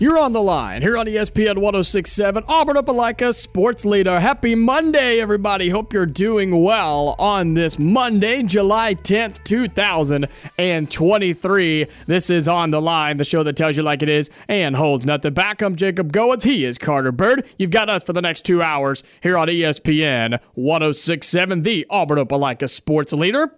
You're on the line here on ESPN 1067, Auburn Opelika Sports Leader. Happy Monday, everybody. Hope you're doing well on this Monday, July 10th, 2023. This is On the Line, the show that tells you like it is and holds nothing back. I'm Jacob Goins. He is Carter Bird. You've got us for the next two hours here on ESPN 1067, the Auburn Opelika Sports Leader.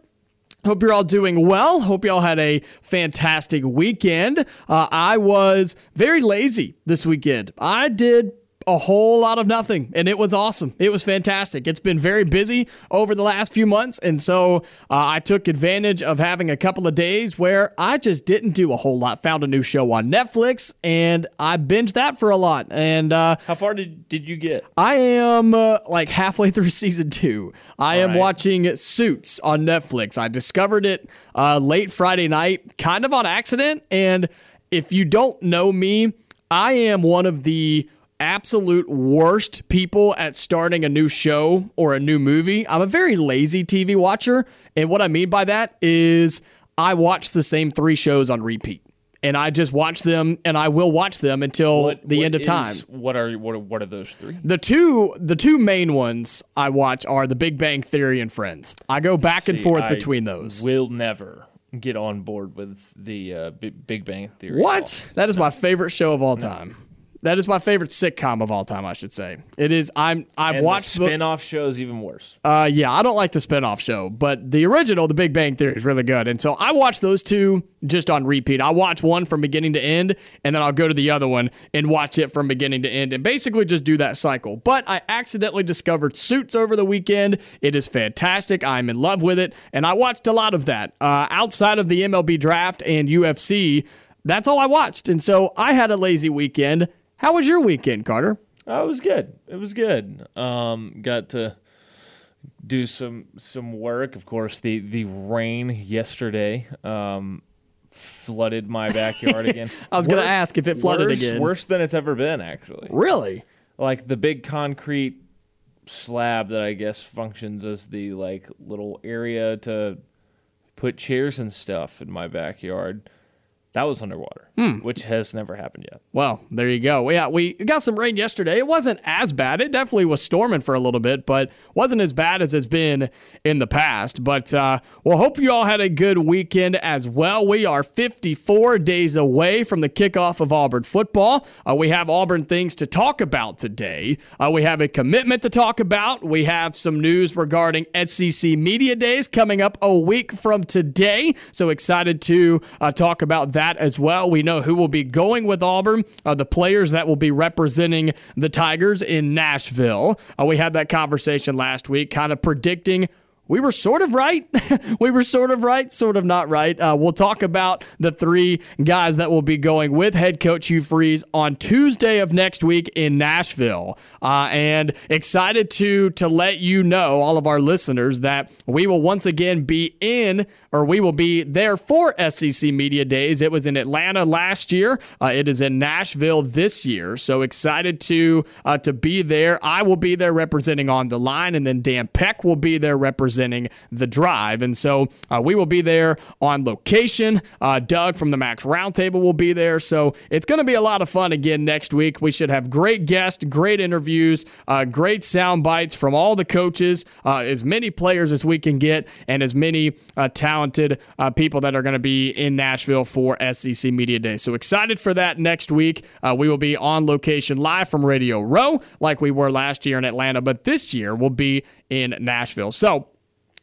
Hope you're all doing well. Hope y'all had a fantastic weekend. Uh, I was very lazy this weekend. I did a whole lot of nothing, and it was awesome. It was fantastic. It's been very busy over the last few months, and so uh, I took advantage of having a couple of days where I just didn't do a whole lot. Found a new show on Netflix, and I binged that for a lot. And uh, How far did, did you get? I am uh, like halfway through season two. I am right. watching Suits on Netflix. I discovered it uh, late Friday night, kind of on accident. And if you don't know me, I am one of the absolute worst people at starting a new show or a new movie. I'm a very lazy TV watcher. And what I mean by that is I watch the same three shows on repeat. And I just watch them and I will watch them until What- the what end of is- time. What are what are, what are those three? The two the two main ones I watch are The Big Bang Theory and Friends. I go back and forth I between those. Will never get on board with the uh, Bi- Big Bang Theory. What? That is my favorite show of all time. That is my favorite sitcom of all time, I should say. It is I'm I've And watched the the- spin-off shows even worse. Uh, yeah, I don't like the spinoff show, but the original, The Big Bang Theory, is really good. And so I watch those two just on repeat. I watch one from beginning to end, and then I'll go to the other one and watch it from beginning to end, and basically just do that cycle. But I accidentally discovered Suits over the weekend. It is fantastic. I'm in love with it, and I watched a lot of that. Uh, outside of the MLB draft and UFC, that's all I watched. And so I had a lazy weekend. How was your weekend, Carter? Oh, it was good. It was good. Um, got to do some some work. Of course, the the rain yesterday um, flooded my backyard again. I was gonna ask if it flooded worse, again. Worse than it's ever been, actually. Really? Like the big concrete slab that I guess functions as the like little area to put chairs and stuff in my backyard. That was underwater, Hmm. which has never happened yet. Well, there you go. Yeah, we got some rain yesterday. It wasn't as bad. It definitely was storming for a little bit, but wasn't as bad as it's been in the past. But uh, well, hope you all had a good weekend as well. We are 54 days away from the kickoff of Auburn football. Uh, we have Auburn things to talk about today. Uh, we have a commitment to talk about. We have some news regarding SEC Media Days coming up a week from today. So excited to uh, talk about that as well. We know who will be going with Auburn, uh, the players that will be representing the Tigers in Nashville. Uh, we had that conversation last week, kind of predicting. We were sort of right. we were sort of right, sort of not right. Uh, we'll talk about the three guys that will be going with head coach Hugh Freeze on Tuesday of next week in Nashville. Uh, and excited to to let you know, all of our listeners, that we will once again be in, or we will be there for SEC Media Days. It was in Atlanta last year. Uh, it is in Nashville this year. So excited to uh, to be there. I will be there representing on the line, and then Dan Peck will be there representing the drive. And so uh, we will be there on location. Uh, Doug from the Max Roundtable will be there. So it's going to be a lot of fun again next week. We should have great guests, great interviews, uh, great sound bites from all the coaches, uh, as many players as we can get, and as many uh, talented uh, people that are going to be in Nashville for SEC Media Day. So excited for that next week. We will be on location live from Radio Row like we were last year in Atlanta, but this year we'll be in Nashville. So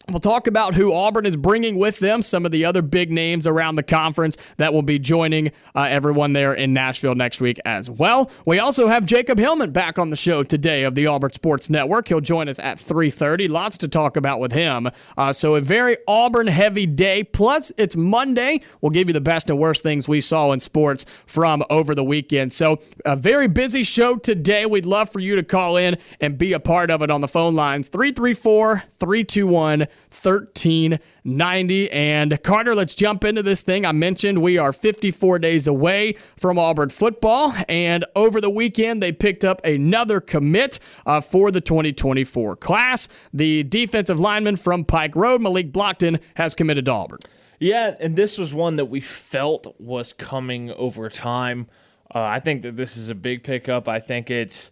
We'll talk about who Auburn is bringing with them, some of the other big names around the conference that will be joining uh, everyone there in Nashville next week as well. We also have Jacob Hillman back on the show today of the Auburn Sports Network. He'll join us at 3:30. Lots to talk about with him. Uh, so a very Auburn heavy day. Plus, it's Monday. We'll give you the best and worst things we saw in sports from over the weekend. So a very busy show today. We'd love for you to call in and be a part of it on the phone lines 334 321 1390. And Carter, let's jump into this thing. I mentioned we are 54 days away from Auburn football. And over the weekend, they picked up another commit uh, for the 2024 class. The defensive lineman from Pike Road, Malik Blocton, has committed to Auburn. Yeah, and this was one that we felt was coming over time. Uh, I think that this is a big pickup. I think it's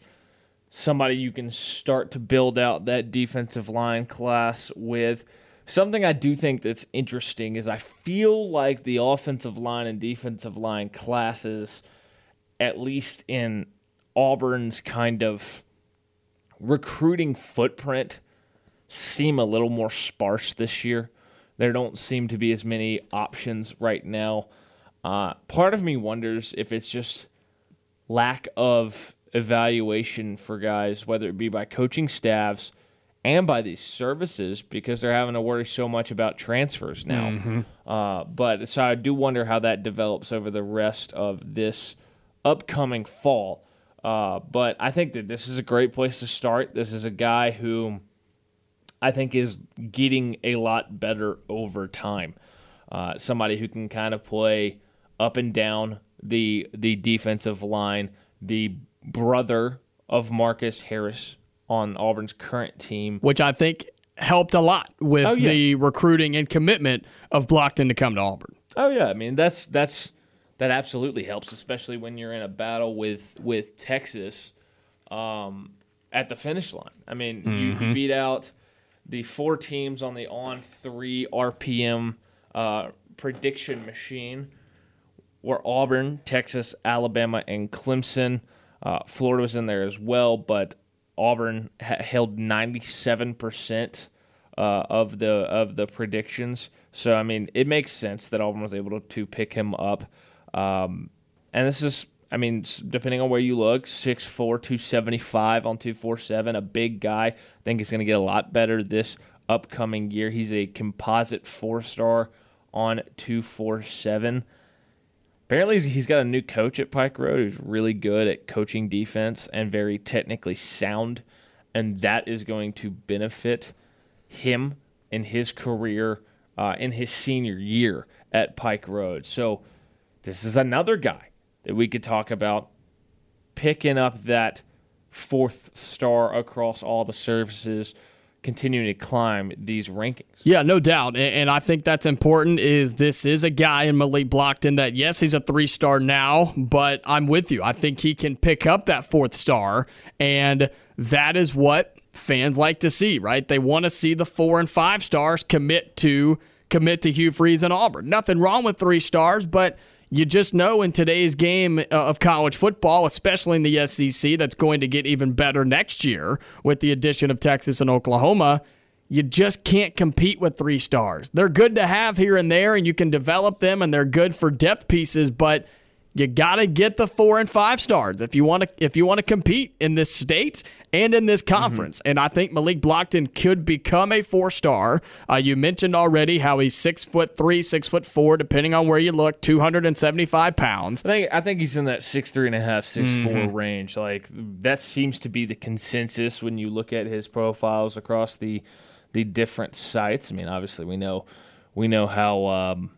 somebody you can start to build out that defensive line class with. Something I do think that's interesting is I feel like the offensive line and defensive line classes, at least in Auburn's kind of recruiting footprint, seem a little more sparse this year. There don't seem to be as many options right now. Uh, part of me wonders if it's just lack of evaluation for guys, whether it be by coaching staffs and by these services, because they're having to worry so much about transfers now. Mm-hmm. Uh, but so I do wonder how that develops over the rest of this upcoming fall. Uh, but I think that this is a great place to start. This is a guy who I think is getting a lot better over time. Uh, somebody who can kind of play up and down the the defensive line, the brother of Marcus Harris on Auburn's current team, which I think helped a lot with oh, yeah. the recruiting and commitment of Blocton to come to Auburn. Oh yeah, I mean that's that's that absolutely helps, especially when you're in a battle with with Texas um, at the finish line. I mean, mm-hmm. you beat out the four teams on the on three RPM uh, prediction machine were Auburn, Texas, Alabama, and Clemson. Uh, Florida was in there as well, but Auburn ha- held 97% uh, of the of the predictions. So I mean, it makes sense that Auburn was able to, to pick him up. Um, and this is, I mean, depending on where you look, 6'4", 275 on 247, a big guy. I think he's going to get a lot better this upcoming year. He's a composite four star on 247. Apparently, he's got a new coach at Pike Road who's really good at coaching defense and very technically sound, and that is going to benefit him in his career uh, in his senior year at Pike Road. So, this is another guy that we could talk about picking up that fourth star across all the services continuing to climb these rankings. Yeah, no doubt. And I think that's important is this is a guy in Malik Blocton that yes, he's a 3-star now, but I'm with you. I think he can pick up that fourth star and that is what fans like to see, right? They want to see the 4 and 5 stars commit to commit to Hugh Freeze and Auburn. Nothing wrong with 3 stars, but you just know in today's game uh, of college football, especially in the SEC, that's going to get even better next year with the addition of Texas and Oklahoma. You just can't compete with three stars. They're good to have here and there, and you can develop them, and they're good for depth pieces, but you got to get the four and five stars if you want to if you want to compete in this state and in this conference. Mm-hmm. And I think Malik Blocton could become a four star. Uh, you mentioned already how he's six foot three, six foot four, depending on where you look, two hundred and seventy five pounds. I think I think he's in that six three and a half, six mm-hmm. four range. Like that seems to be the consensus when you look at his profiles across the the different sites. I mean, obviously we know we know how. Um,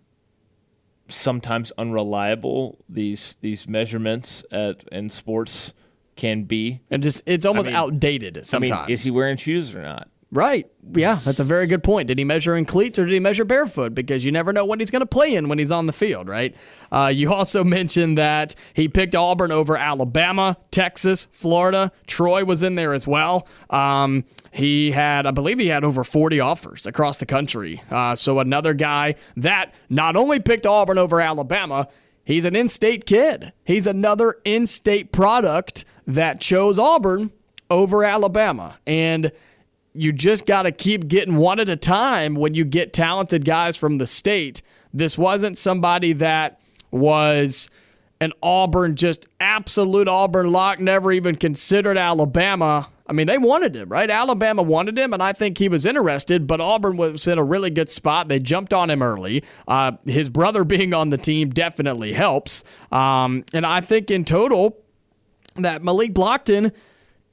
sometimes unreliable these these measurements at in sports can be. And just it's almost I mean, outdated sometimes. I mean, is he wearing shoes or not? Right. Yeah, that's a very good point. Did he measure in cleats or did he measure barefoot? Because you never know what he's going to play in when he's on the field, right? Uh, you also mentioned that he picked Auburn over Alabama, Texas, Florida. Troy was in there as well. Um, he had, I believe, he had over 40 offers across the country. Uh, so another guy that not only picked Auburn over Alabama, he's an in state kid. He's another in state product that chose Auburn over Alabama. And you just got to keep getting one at a time when you get talented guys from the state. This wasn't somebody that was an Auburn, just absolute Auburn lock, never even considered Alabama. I mean, they wanted him, right? Alabama wanted him, and I think he was interested, but Auburn was in a really good spot. They jumped on him early. Uh, his brother being on the team definitely helps. Um, and I think in total, that Malik Blocton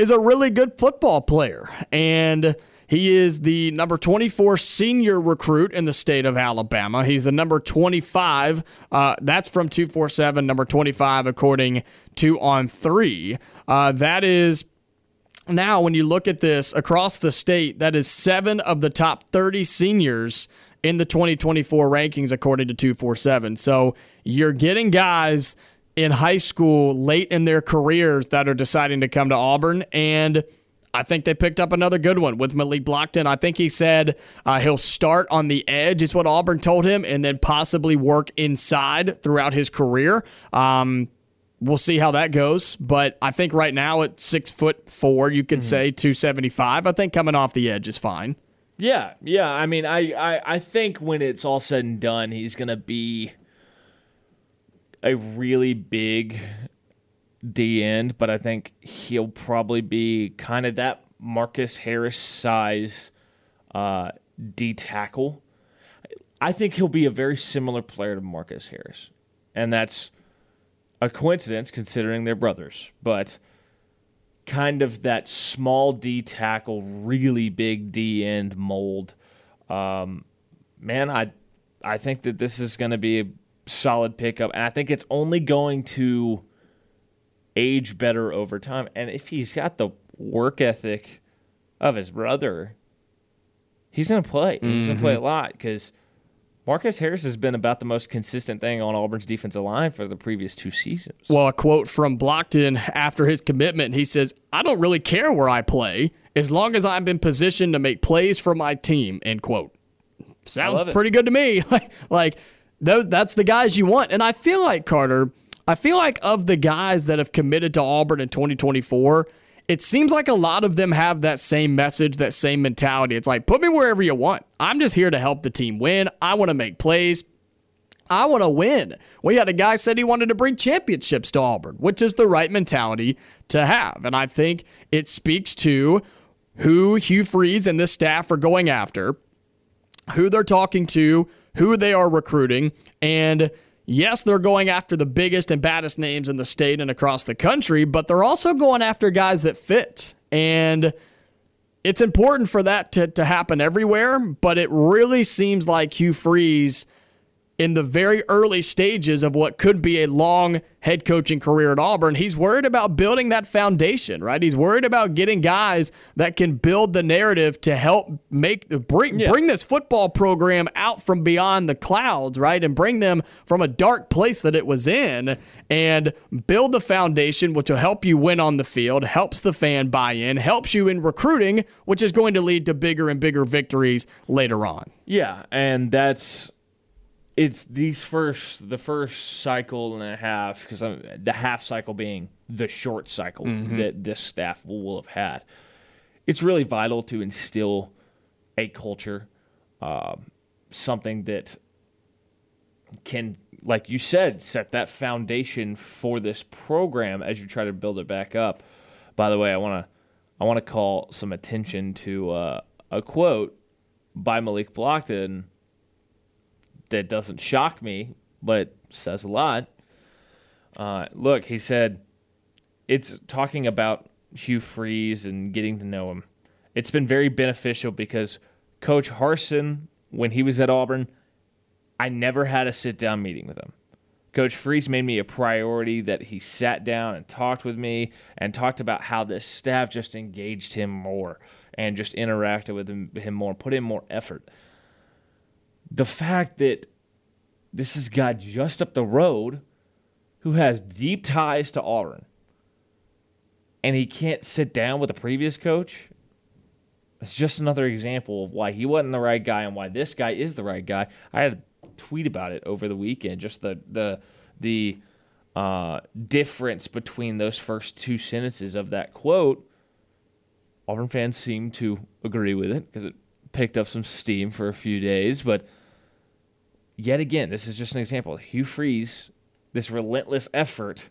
is a really good football player. And he is the number 24 senior recruit in the state of Alabama. He's the number 25. Uh, that's from 247, number 25, according to On Three. Uh, that is now, when you look at this across the state, that is seven of the top 30 seniors in the 2024 rankings, according to 247. So you're getting guys in high school late in their careers that are deciding to come to Auburn. And I think they picked up another good one with Malik Blocton. I think he said uh, he'll start on the edge, is what Auburn told him, and then possibly work inside throughout his career. Um, we'll see how that goes. But I think right now at six foot four, you could mm-hmm. say 275. I think coming off the edge is fine. Yeah, yeah. I mean, I, I, I think when it's all said and done, he's going to be a really big D end, but I think he'll probably be kind of that Marcus Harris size uh, D tackle. I think he'll be a very similar player to Marcus Harris, and that's a coincidence considering they're brothers, but kind of that small D tackle, really big D end mold. Um, man, I I think that this is going to be solid pickup, and I think it's only going to age better over time. And if he's got the work ethic of his brother, he's going to play. Mm-hmm. He's going to play a mm-hmm. lot because Marcus Harris has been about the most consistent thing on Auburn's defensive line for the previous two seasons. Well, a quote from Blocton after his commitment, he says, I don't really care where I play as long as I'm in position to make plays for my team, end quote. Sounds pretty good to me. like, those, that's the guys you want. And I feel like, Carter – I feel like of the guys that have committed to Auburn in 2024, it seems like a lot of them have that same message, that same mentality. It's like, put me wherever you want. I'm just here to help the team win. I want to make plays. I want to win. We had a guy said he wanted to bring championships to Auburn, which is the right mentality to have. And I think it speaks to who Hugh Freeze and this staff are going after, who they're talking to, who they are recruiting, and yes, they're going after the biggest and baddest names in the state and across the country, but they're also going after guys that fit. And it's important for that to, to happen everywhere, but it really seems like Hugh Freeze – in the very early stages of what could be a long head coaching career at Auburn, he's worried about building that foundation, right? He's worried about getting guys that can build the narrative to help make bring yeah. bring this football program out from beyond the clouds, right? And bring them from a dark place that it was in and build the foundation which will help you win on the field, helps the fan buy in, helps you in recruiting, which is going to lead to bigger and bigger victories later on. Yeah, and that's it's these first the first cycle and a half because the half cycle being the short cycle mm-hmm. that this staff will, will, have had. It's really vital to instill a culture, uh, something that can, like you said, set that foundation for this program as you try to build it back up. By the way, I want to I want to call some attention to uh, a quote by Malik Blocton that doesn't shock me, but says a lot. Uh, look, he said it's talking about Hugh Freeze and getting to know him. It's been very beneficial because Coach Harsin, when he was at Auburn, I never had a sit down meeting with him. Coach Freeze made me a priority that he sat down and talked with me and talked about how this staff just engaged him more and just interacted with him, him more, put in more effort the fact that this is guy just up the road who has deep ties to Auburn and he can't sit down with the previous coach. It's just another example of why he wasn't the right guy and why this guy is the right guy. I had a tweet about it over the weekend, just the the the uh, difference between those first two sentences of that quote. Auburn fans seem to agree with it because it picked up some steam for a few days. But yet again, this is just an example. Hugh Freeze, this relentless effort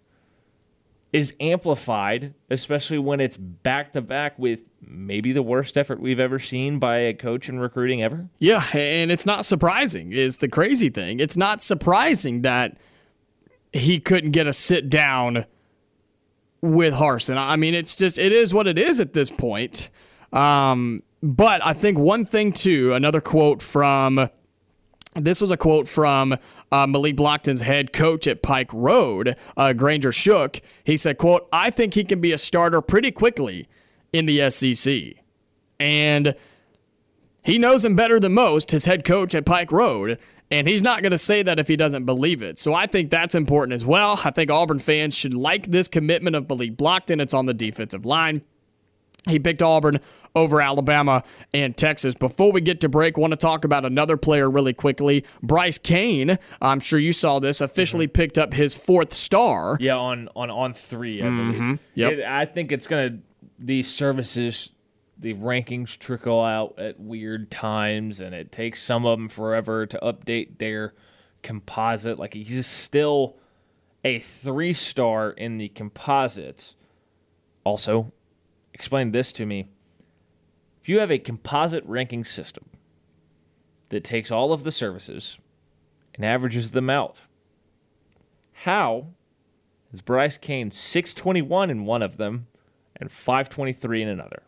is amplified, especially when it's back to back with maybe the worst effort we've ever seen by a coach in recruiting ever. Yeah, and it's not surprising, is the crazy thing. It's not surprising that he couldn't get a sit down with Harsin. I mean, it's just, it is what it is at this point. Um, but I think one thing, too, another quote from this was a quote from uh, Malik Blocton's head coach at Pike Road, uh, Granger Shook. He said, quote, I think he can be a starter pretty quickly in the SEC. And he knows him better than most, his head coach at Pike Road, and he's not going to say that if he doesn't believe it. So I think that's important as well. I think Auburn fans should like this commitment of Malik Blocton. It's on the defensive line. He picked Auburn over Alabama and Texas. Before we get to break, want to talk about another player really quickly. Bryce Cain, I'm sure you saw this, officially mm-hmm. picked up his fourth star. Yeah, on on on three, I. Mm-hmm. Yep. It, I think it's gonna these services, the rankings trickle out at weird times, and it takes some of them forever to update their composite. Like he's still a three star in the composites. Also, explain this to me. If you have a composite ranking system that takes all of the services and averages them out, how is Bryce Cain 621 in one of them and 523 in another?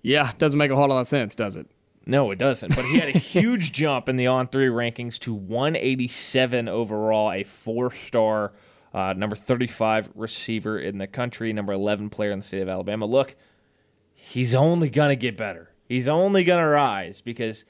Yeah, doesn't make a whole lot of sense, does it? No, it doesn't. But he had a huge jump in the on three rankings to 187 overall, a four star uh, number 35 receiver in the country, number 11 player in the state of Alabama. Look, he's only going to get better. He's only going to rise because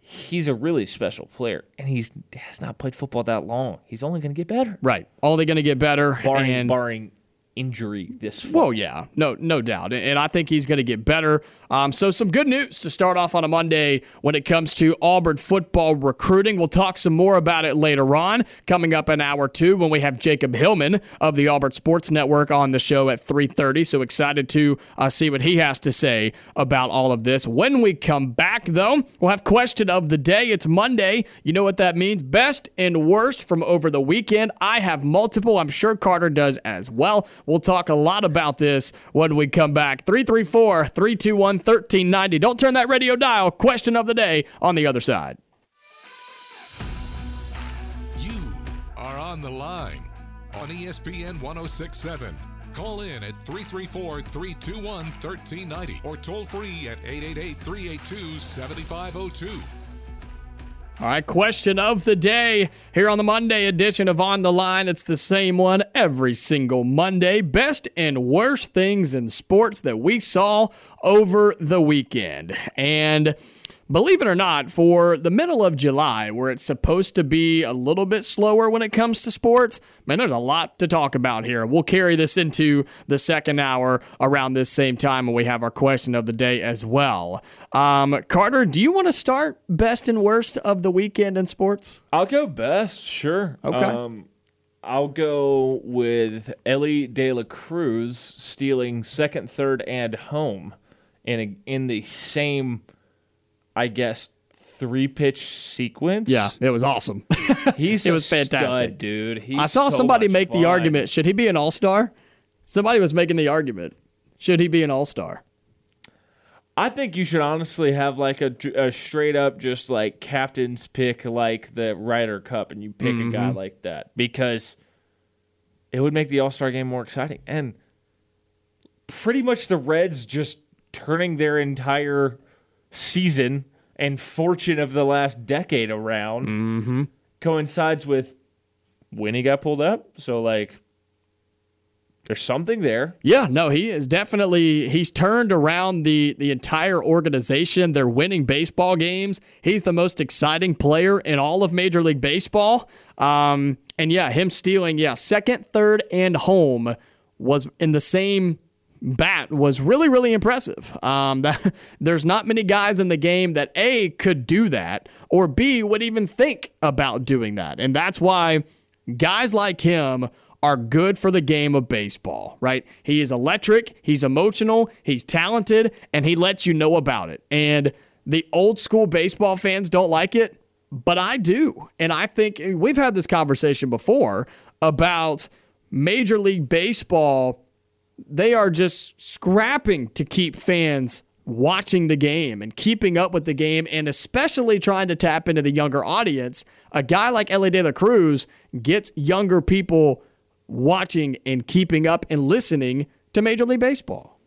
he's a really special player and he's has not played football that long. He's only going to get better. Right. Only going to get better. Barring, and barring injury this fall. Well, yeah, no, no doubt, and I think he's going to get better. Um, so, some good news to start off on a Monday when it comes to Auburn football recruiting. We'll talk some more about it later on, coming up in hour two when we have Jacob Hillman of the Auburn Sports Network on the show at three thirty. So excited to uh, see what he has to say about all of this. When we come back, though, we'll have question of the day. It's Monday. You know what that means? Best and worst from over the weekend. I have multiple. I'm sure Carter does as well. We'll talk a lot about this when we come back. 334 321 1390. Don't turn that radio dial. Question of the day on the other side. You are on the line on ESPN 1067. Call in at 334 321 1390 or toll free at 888 382 7502. All right, question of the day here on the Monday edition of On the Line. It's the same one every single Monday. Best and worst things in sports that we saw over the weekend. And believe it or not, for the middle of July, where it's supposed to be a little bit slower when it comes to sports, man, there's a lot to talk about here. We'll carry this into the second hour around this same time when we have our question of the day as well. Um, Carter, do you want to start best and worst of the weekend in sports? I'll go best, sure. Okay. Um, I'll go with Elly De La Cruz stealing second, third, and home in a, in the same – I guess, three pitch sequence. Yeah, it was awesome. He's it was fantastic, stud, dude. He's I saw so somebody make fun. the argument: should he be an all star? Somebody was making the argument: should he be an all star? I think you should honestly have like a, a, straight up just like captain's pick, like the Ryder Cup, and you pick mm-hmm. a guy mm-hmm. like that because it would make the All Star game more exciting. And pretty much the Reds just turning their entire season and fortune of the last decade around mm-hmm. coincides with when he got pulled up. So like there's something there. Yeah, no, he is definitely he's turned around the the entire organization. They're winning baseball games. He's the most exciting player in all of Major League Baseball. Um, and yeah, him stealing, yeah, second, third, and home was in the same bat was really, really impressive. Um, that, there's not many guys in the game that A, could do that, or B, would even think about doing that. And that's why guys like him are good for the game of baseball, right? He is electric, he's emotional, he's talented, and he lets you know about it. And the old school baseball fans don't like it, but I do. And I think we've had this conversation before about Major League Baseball. They are just scrapping to keep fans watching the game and keeping up with the game, and especially trying to tap into the younger audience. A guy like Elly De La Cruz gets younger people watching and keeping up and listening to Major League Baseball.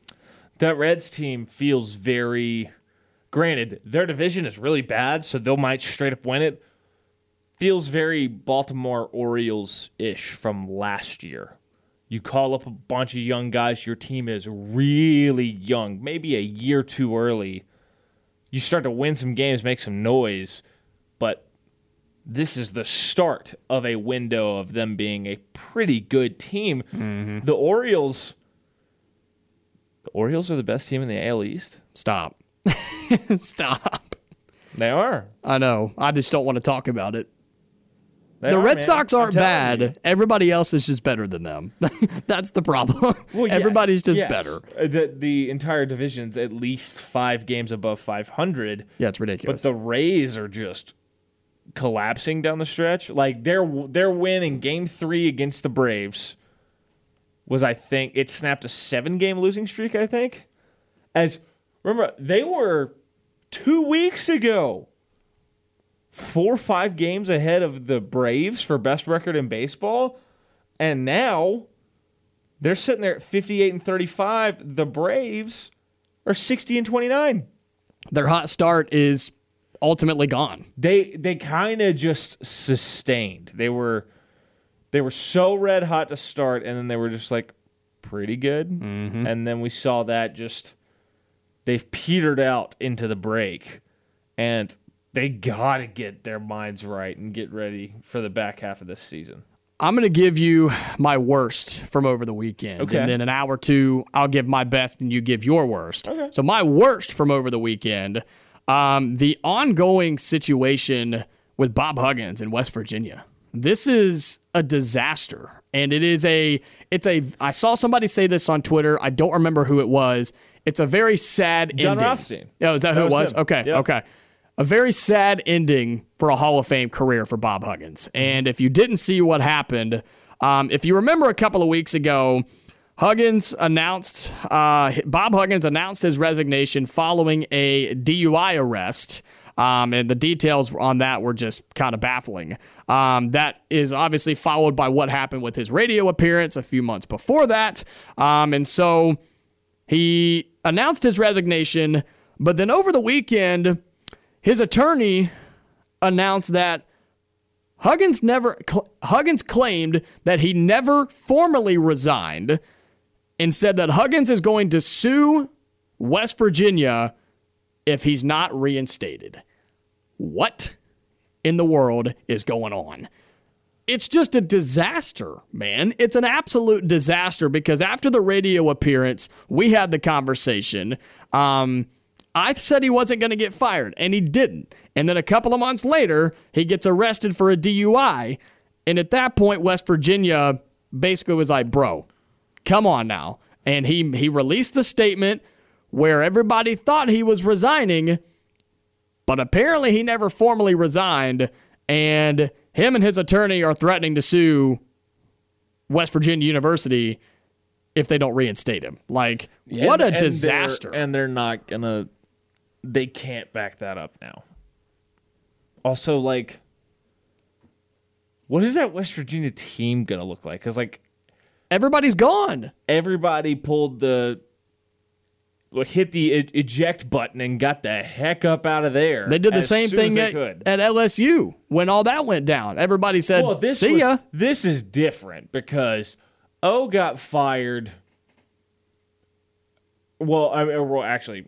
That Reds team feels very. Granted, their division is really bad, so they might straight up win it. Feels very Baltimore Orioles ish from last year. You call up a bunch of young guys, your team is really young, maybe a year too early. You start to win some games, make some noise, but this is the start of a window of them being a pretty good team. Mm-hmm. The Orioles the Orioles are the best team in the AL East. Stop. Stop. They are. I know. I just don't want to talk about it. They the are, Red man. Sox aren't bad. you. Everybody else is just better than them. That's the problem. Well, yes, Everybody's just yes. better. Uh, The the entire division's at least five games above 500, Yeah, it's ridiculous. but the Rays are just collapsing down the stretch. Like their their win in Game Three against the Braves was, I think, it snapped a seven game losing streak. I think. As remember, they were two weeks ago four or five games ahead of the Braves for best record in baseball, and now they're sitting there at 58 and 35. The Braves are 60 and 29. Their hot start is ultimately gone. They they kind of just sustained. They were they were so red hot to start, and then they were just like pretty good, mm-hmm. and then we saw that just they've petered out into the break, and they got to get their minds right and get ready for the back half of this season. I'm going to give you my worst from over the weekend. Okay. And then an hour or two, I'll give my best and you give your worst. Okay. So, my worst from over the weekend um, the ongoing situation with Bob Huggins in West Virginia. This is a disaster. And it is a, it's a, I saw somebody say this on Twitter. I don't remember who it was. It's a very sad John ending. Rothstein. Oh, is that who That it was. Okay. Yep. Okay. A very sad ending for a Hall of Fame career for Bob Huggins. And if you didn't see what happened, um, if you remember a couple of weeks ago, Huggins announced, uh, Bob Huggins announced his resignation following a DUI arrest. Um, and the details on that were just kind of baffling. Um, that is obviously followed by what happened with his radio appearance a few months before that. Um, and so he announced his resignation, but then over the weekend, his attorney announced that Huggins never cl- Huggins claimed that he never formally resigned and said that Huggins is going to sue West Virginia if he's not reinstated. What in the world is going on? It's just a disaster, man. It's an absolute disaster because after the radio appearance, we had the conversation. Um, I said he wasn't going to get fired, and he didn't. And then a couple of months later, he gets arrested for a DUI. And at that point, West Virginia basically was like, bro, come on now. And he, he released the statement where everybody thought he was resigning, but apparently he never formally resigned. And him and his attorney are threatening to sue West Virginia University if they don't reinstate him. Like, what And- a and they're- disaster. And they're not gonna. They can't back that up now. Also, like, what is that West Virginia team gonna look like? Because like Everybody's gone. everybody pulled the. well, Hit the eject button and got the heck up out of there. They did the same thing at, at LSU when all that went down. Everybody said, Well, this see was- ya. This is different because O got fired. Well, I mean, well, actually,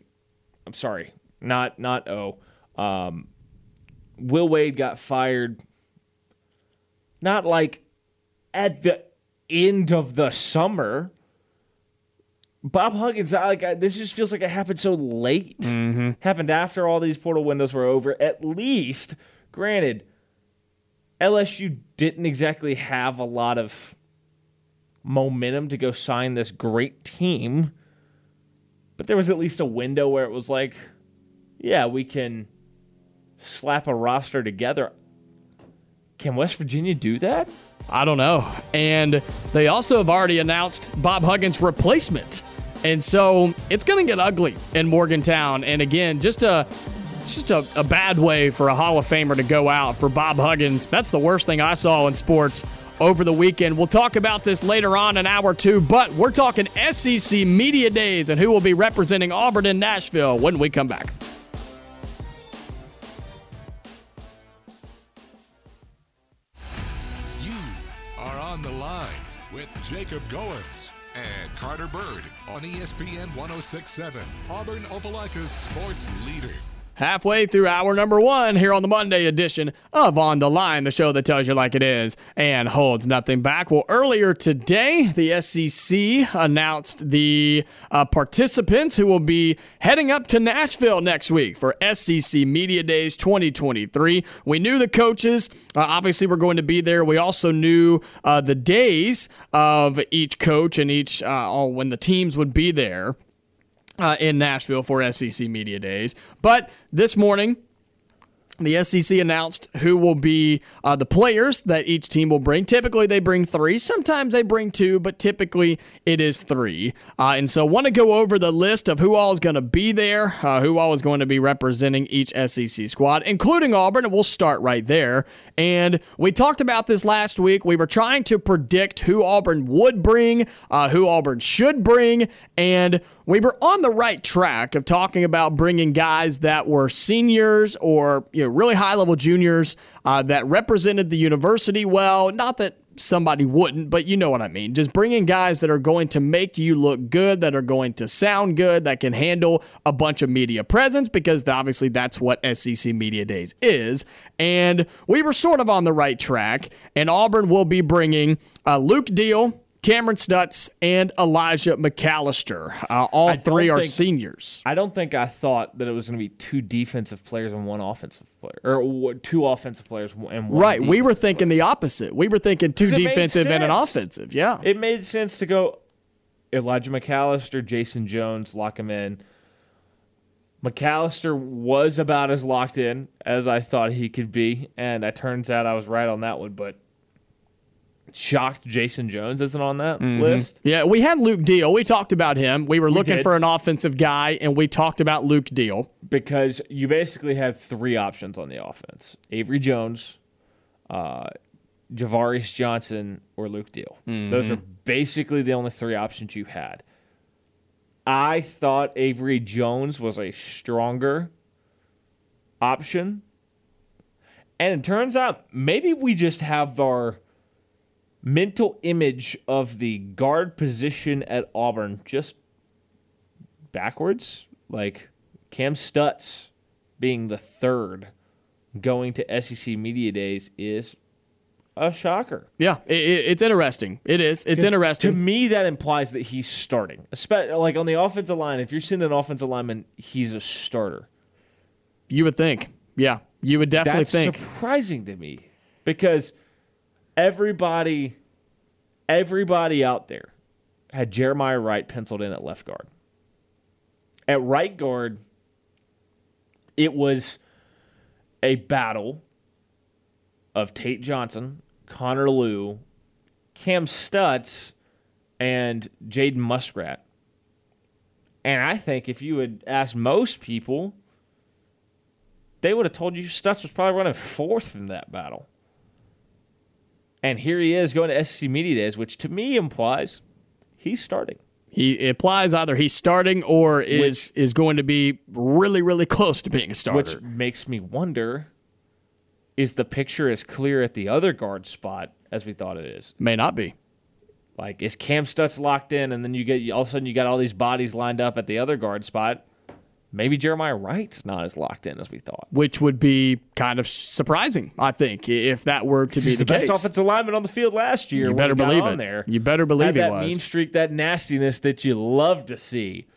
I'm sorry, not not O. Um, Will Wade got fired. Not like at the end of the summer. Bob Huggins, I- like I, this, just feels like it happened so late. Happened after all these portal windows were over. At least, granted, LSU didn't exactly have a lot of momentum to go sign this great team, but there was at least a window where it was like, yeah, we can slap a roster together. Can West Virginia do that? I don't know. And they also have already announced Bob Huggins' replacement. And so it's going to get ugly in Morgantown. And again, just a just a, a bad way for a Hall of Famer to go out for Bob Huggins. That's the worst thing I saw in sports over the weekend. We'll talk about this later on in hour two, but we're talking SEC Media Days and who will be representing Auburn in Nashville when we come back. Jacob Goins and Carter Bird on ESPN 1067, Auburn Opelika's sports leader. Halfway through hour number one here on the Monday edition of On the Line, the show that tells you like it is and holds nothing back. Well, earlier today, the SEC announced the uh, participants who will be heading up to Nashville next week for SEC Media Days 2023. We knew the coaches, uh, obviously, were going to be there. We also knew uh, the days of each coach and each uh, when the teams would be there uh, in Nashville for SEC Media Days. But this morning, the SEC announced who will be uh, the players that each team will bring. Typically, they bring three. Sometimes they bring two, but typically it is three. Uh, and so, want to go over the list of who all is going to be there, uh, who all is going to be representing each SEC squad, including Auburn. And we'll start right there. And we talked about this last week. We were trying to predict who Auburn would bring, uh, who Auburn should bring, and we were on the right track of talking about bringing guys that were seniors or you know really high level juniors uh, that represented the university well. Not that somebody wouldn't, but you know what I mean. Just bringing guys that are going to make you look good, that are going to sound good, that can handle a bunch of media presence, because obviously that's what SEC Media Days is. And we were sort of on the right track. And Auburn will be bringing uh, Luke Deal. Kameron Stutts and Elijah McAllister. Uh, all three are think- seniors. I don't think I thought that it was going to be two defensive players and one offensive player, or two offensive players and one. Right. We were thinking the opposite. We were thinking two defensive and an offensive. Yeah. It made sense to go Elijah McAllister, Jason Jones, lock him in. McAllister was about as locked in as I thought he could be, and it turns out I was right on that one. But shocked Jason Jones isn't on that list. yeah, we had Luke Deal. We talked about him. We were looking did. for an offensive guy, and we talked about Luke Deal. because you basically had three options on the offense: Avery Jones, uh, Javarius Johnson, or Luke Deal. Those are basically the only three options you had. I thought Avery Jones was a stronger option, and it turns out maybe we just have our mental image of the guard position at Auburn just backwards. Like Kam Stutts being the third going to SEC Media Days is a shocker. Yeah, i i- it's interesting. It is. It's interesting. To me, that implies that he's starting. Espe- Like on the offensive line, if you're seeing an offensive lineman, he's a starter. You would think. Yeah, you would definitely That's think. surprising to me because everybody, everybody out there had Jeremiah Wright penciled in at left guard. At right guard, it was a battle of Tate Johnson, Connor Lew, Kam Stutts, and Jaden Muskrat. And I think if you had asked most people, they would have told you Stutts was probably running fourth in that battle. And here he is going to SEC Media Days, which to me implies he's starting. He applies either he's starting or is is going to be really really close to being a starter. Which makes me wonder is the picture as clear at the other guard spot as we thought it is? May not be. Like, is Kam Stutts locked in, and then you get all of a sudden you got all these bodies lined up at the other guard spot? Maybe Jeremiah Wright's not as locked in as we thought. Which would be kind of surprising, I think, if that were to be the, the, best case. offensive lineman on the field last year. You better believe it. There. You better believe Had he that was. mean streak, that nastiness that you love to see.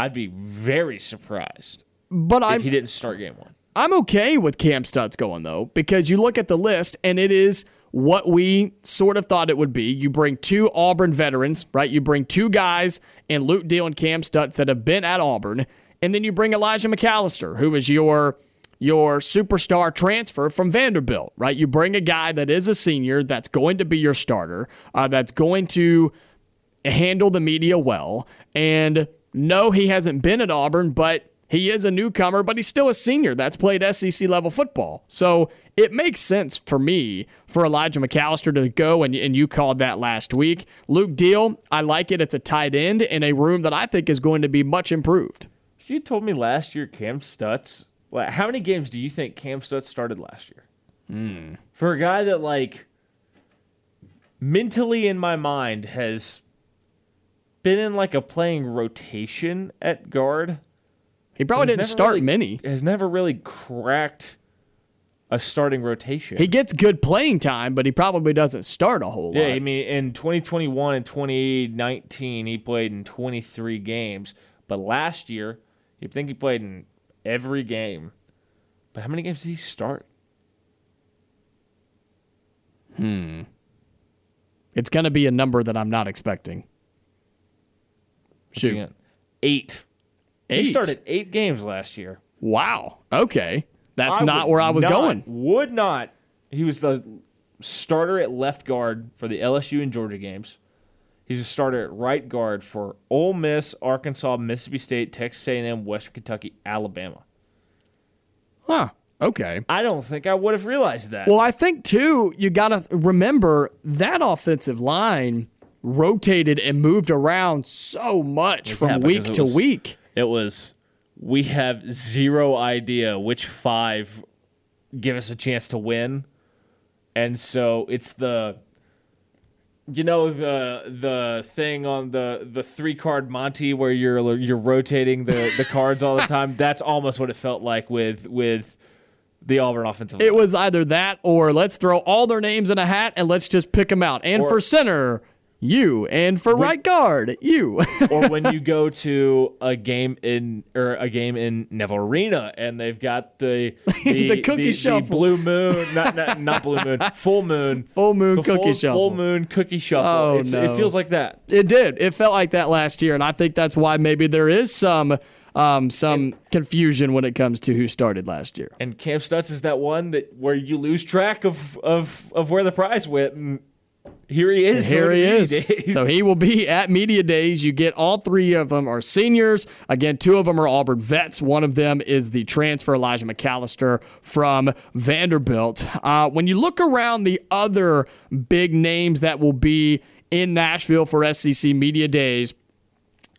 I'd be very surprised but if I'm he didn't start game one. I'm okay with Kam Stutts going though because you look at the list and it is what we sort of thought it would be. You bring two Auburn veterans, right? You bring two guys in Luke Deal and Kam Stutts that have been at Auburn, and then you bring Elijah McAllister, who is your your superstar transfer from Vanderbilt, right? You bring a guy that is a senior that's going to be your starter, uh, that's going to handle the media well. And no, he hasn't been at Auburn, but he is a newcomer, but he's still a senior that's played SEC level football. So it makes sense for me for Elijah McAllister to go, and, and you called that last week. Luke Deal, I like it. It's a tight end in a room that I think is going to be much improved. You told me last year Kam Stutts. Well, how many games do you think Kam Stutts started last year? Hmm. For a guy that like mentally in my mind has been in like a playing rotation at guard. He probably didn't start really- many. Has never really cracked a starting rotation. He gets good playing time, but he probably doesn't start a whole yeah, lot. I mean, in 2021 and 2019, he played in 23 games. But last year, you think he played in every game. But how many games did he start? Hmm. It's going to be a number that I'm not expecting. Shoot. Eight. Eight? He started eight games last year. Wow. Okay. That's I not where I was not- going. Would not. He was the starter at left guard for the LSU and Georgia games. He's a starter at right guard for Ole Miss, Arkansas, Mississippi State, Texas A&M, Western Kentucky, Alabama. Huh. Okay. I don't think I would have realized that. Well, I think too, you got to remember that offensive line rotated and moved around so much Yeah, from week to was- week. it was we have zero idea which five give us a chance to win. And so it's the you know the the thing on the the three card monty where you're you're rotating the the cards all the time. That's almost what it felt like with with the Auburn offensive It was either that or let's throw all their names in a hat and let's just pick them out. And Or- for center, you. And for right guard, you. or when you go to a game in or a game in Neville Arena and they've got the the, The cookie shuffle. blue moon, not, not not blue moon, full moon, Full moon the cookie full, shuffle. full moon cookie shuffle. Oh, It's- no. It feels like that. It did. It felt like that last year, and I think that's why maybe there is some um, some confusion when it comes to who started last year. And Kam Stutts is that one that where you lose track of of of where the prize went. And here he is. Here he is. days. So he will be at media days. You get all three of them are seniors. Again, two of them are Auburn vets. One of them is the transfer Elijah McAllister from Vanderbilt. Uh, when you look around the other big names that will be in Nashville for SEC media days,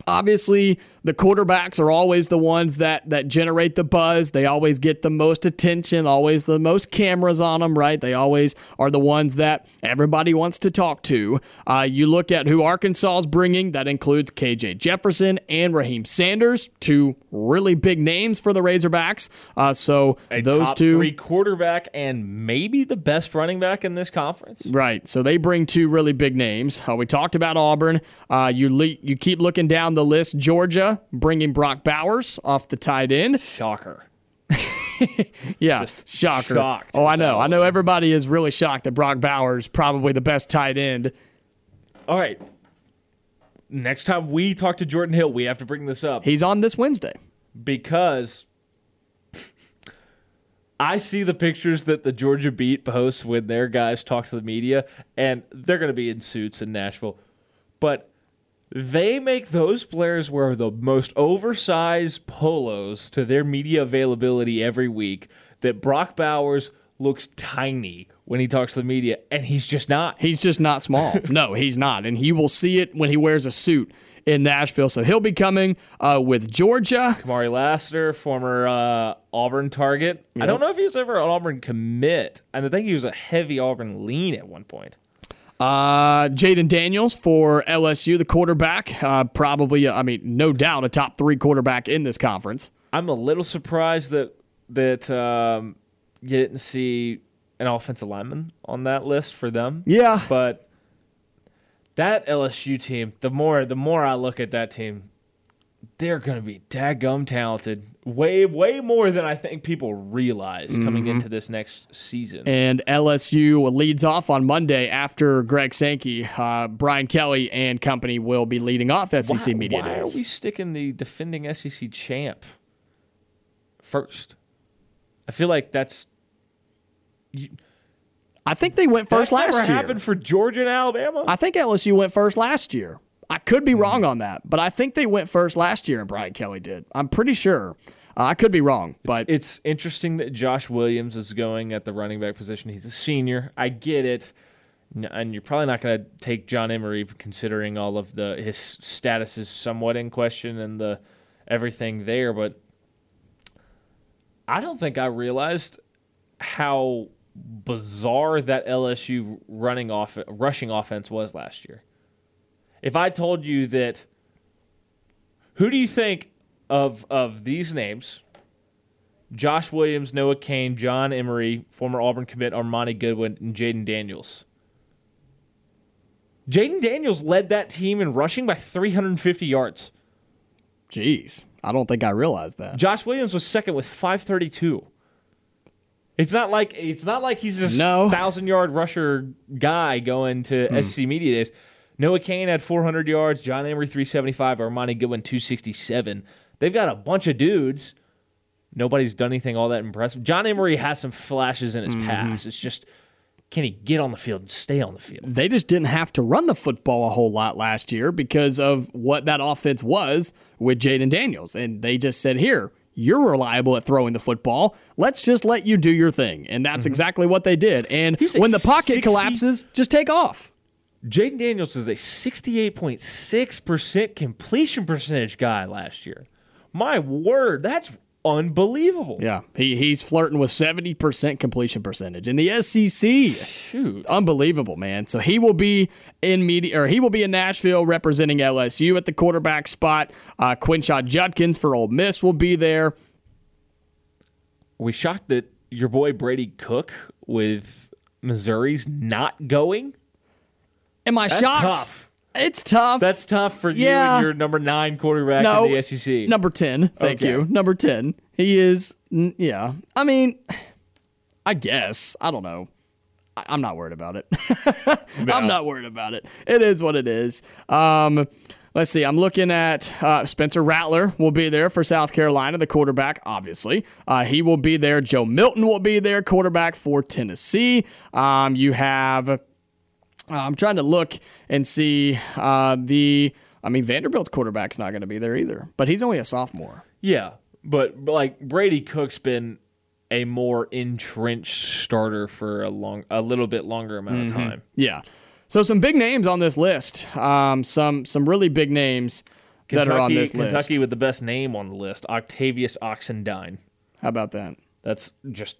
obviously the quarterbacks are always the ones that that generate the buzz they always get the most attention always the most cameras on them right they always are the ones that everybody wants to talk to uh, you look at who arkansas is bringing that includes kj jefferson and raheem sanders two really big names for the razorbacks uh, so A those top two three quarterback and maybe the best running back in this conference. Right. So they bring two really big names. Uh, we talked about Auburn. Uh, you le- you keep looking down the list. Georgia bringing Brock Bowers off the tight end. Shocker. Yeah, shocker. shocked oh, I know. I know. Everybody is really shocked that Brock Bowers probably the best tight end. All right. Next time we talk to Jordan Hill, we have to bring this up He's on this Wednesday. because I see the pictures that the Georgia Beat posts when their guys talk to the media, and they're going to be in suits in Nashville. But they make those players wear the most oversized polos to their media availability every week that Brock Bowers looks tiny when he talks to the media, and he's just not. He's just not small. no, he's not, and he will see it when he wears a suit in Nashville. So he'll be coming uh, with Georgia. Kamari Lassiter, former uh, Auburn target. I don't know if he was ever an Auburn commit. And I think he was a heavy Auburn lean at one point. Uh, Jayden Daniels for LSU, the quarterback. Uh, probably, I mean, no doubt, a top three quarterback in this conference. I'm a little surprised that that um, you didn't see an offensive lineman on that list for them. Yeah. But that LSU team, the more the more I look at that team, they're going to be daggum talented. Way, way more than I think people realize coming into this next season. And LSU leads off on Monday after Greg Sankey. Uh, Brian Kelly and company will be leading off SEC why, Media why Days. are we sticking the defending SEC champ first? I feel like that's I think they went first last year. happened for Georgia and Alabama. I think LSU went first last year. I could be Hmm. wrong on that, but I think they went first last year and Brian Kelly did. I'm pretty sure. Uh, I could be wrong, but it's interesting that Josh Williams is going at the running back position. He's a senior. I get it. And you're probably not going to take John Emery, considering all of the his status is somewhat in question and the everything there. But I don't think I realized how bizarre that LSU running off rushing offense was last year. If I told you that, who do you think of of these names? Josh Williams, Noah Cain, John Emery, former Auburn commit Armoni Goodwin, and Jayden Daniels. Jayden Daniels led that team in rushing by 350 yards. geez, I don't think I realized that. Josh Williams was second with 532. It's not like it's not like he's this No. thousand yard rusher guy going to hmm. SC Media Days. Noah Cain had 400 yards. John Emery 375. Armoni Goodwin 267. They've got a bunch of dudes. Nobody's done anything all that impressive. John Emery has some flashes in his mm-hmm. past. It's just can he get on the field and stay on the field? They just didn't have to run the football a whole lot last year because of what that offense was with Jayden Daniels. And they just said, here, you're reliable at throwing the football. Let's just let you do your thing. And that's mm-hmm. exactly what they did. And when the pocket 60 collapses, just take off. Jayden Daniels is a 68.6% completion percentage guy last year. My word, that's unbelievable. Yeah, he, he's flirting with 70% completion percentage in the SEC. Shoot. Unbelievable, man. So he will be in media, or he will be in Nashville representing LSU at the quarterback spot. Uh, Quinshon Judkins for Ole Miss will be there. We shocked that your boy Brady Cook with Missouri's not going? Am I That's shocked? tough. It's tough. That's tough for you Yeah. and your number nine quarterback no in the SEC. Number ten. Thank Okay. you. Number ten. He is. Yeah. I mean, I guess. I don't know. I'm not worried about it. I'm not worried about it. It is what it is. Um, let's see. I'm looking at uh, Spencer Rattler will be there for South Carolina, the quarterback. Obviously, uh, he will be there. Joe Milton will be there, quarterback for Tennessee. Um, you have. Uh, I'm trying to look and see uh, the. I mean, Vanderbilt's quarterback's not going to be there either, but he's only a sophomore. Yeah, but, but like Brady Cook's been a more entrenched starter for a long, a little bit longer amount Mm-hmm. of time. Yeah. So some big names on this list. Um, some some really big names that are on this Kentucky list. Kentucky with the best name on the list, Octavius Oxendine. How about that? That's just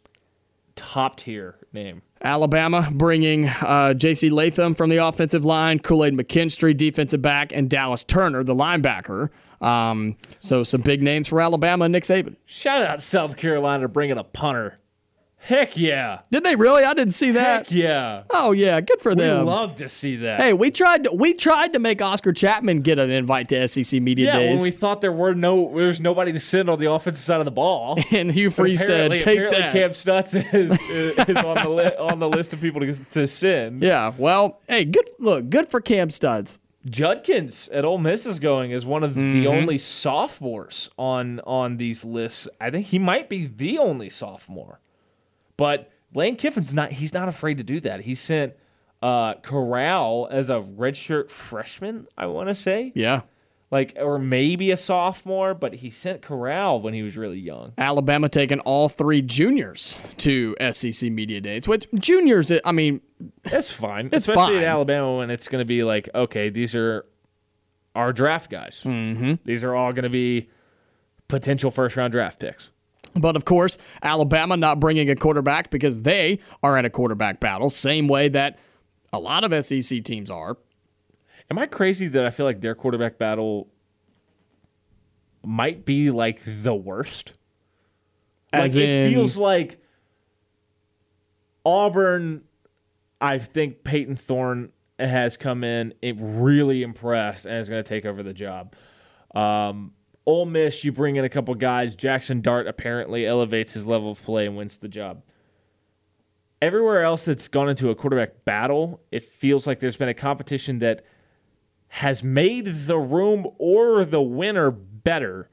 top tier name. Alabama bringing uh, J.C. Latham from the offensive line, Kool Aid McKinstry, defensive back, and Dallas Turner, the linebacker. Um, so some big names for Alabama Nick Saban. Shout out South Carolina bringing a punter. Heck yeah. Did they really? I didn't see that. Heck yeah. Oh yeah, good for We them. We love to see that. Hey, we tried to we tried to make Oscar Chapman get an invite to SEC Media yeah, Days, when we thought there were no, there was nobody to send on the offensive side of the ball. and Hugh Freeze said, "Take apparently that." Kam Stutts is, is on the li- on the list of people to, to send. yeah, well, hey, good look, good for Kam Stutts. Judkins at Ole Miss is going as one of the mm-hmm. only sophomores on on these lists. I think he might be the only sophomore. But Lane Kiffin's not he's not afraid to do that. He sent uh Corral as a redshirt freshman, I want to say. Yeah, Like or maybe a sophomore, but he sent Corral when he was really young. Alabama taking all three juniors to SEC Media Days, which juniors, I mean, That's fine. It's Especially fine. at Alabama when it's going to be like, okay, these are our draft guys. Mm-hmm. These are all going to be potential first round draft picks. But of course, Alabama not bringing a quarterback because they are in a quarterback battle, same way that a lot of SEC teams are. Am I crazy that I feel like their quarterback battle might be like the worst? As like it feels like Auburn. I think Payton Thorne has come in, it really impressed, and is going to take over the job. Um, Ole Miss, you bring in a couple guys. Jackson Dart apparently elevates his level of play and wins the job. Everywhere else that's gone into a quarterback battle, it feels like there's been a competition that has made the room or the winner better.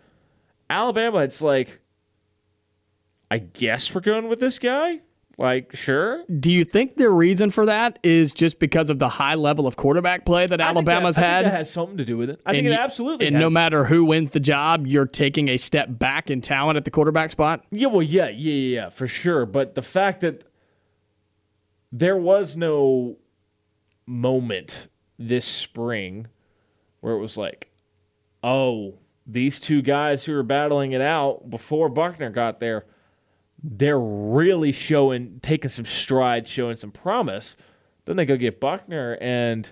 Alabama, it's like, I guess we're going with this guy. Like, sure. Do you think the reason for that is just because of the high level of quarterback play that I think Alabama's that, I had? think that has something to do with it. I think And it you- absolutely. And has. no matter who wins the job, you're taking a step back in talent at the quarterback spot. Yeah, well, yeah, yeah, yeah, yeah, for sure. But the fact that there was no moment this spring where it was like, oh, these two guys who were battling it out before Buchner got there, they're really showing, taking some strides, showing some promise. Then they go get Buchner, and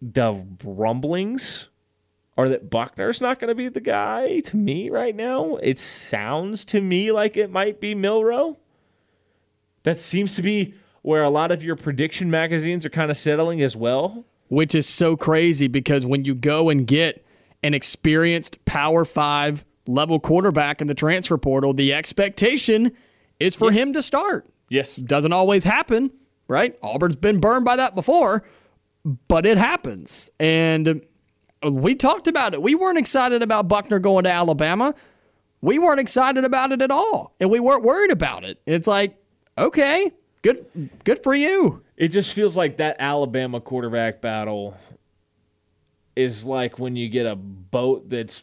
the rumblings are that Buchner's not going to be the guy to me right now. It sounds to me like it might be Milrow. That seems to be where a lot of your prediction magazines are kind of settling as well. which is so crazy because when you go and get an experienced Power Five level quarterback in the transfer portal, the expectation is for him to start. Yes. Doesn't always happen, right? Auburn's been burned by that before, but it happens. And we talked about it. We weren't excited about Buchner going to Alabama. We weren't excited about it at all, and we weren't worried about it. It's like, okay, good, good for you. It just feels like that Alabama quarterback battle is like when you get a boat that's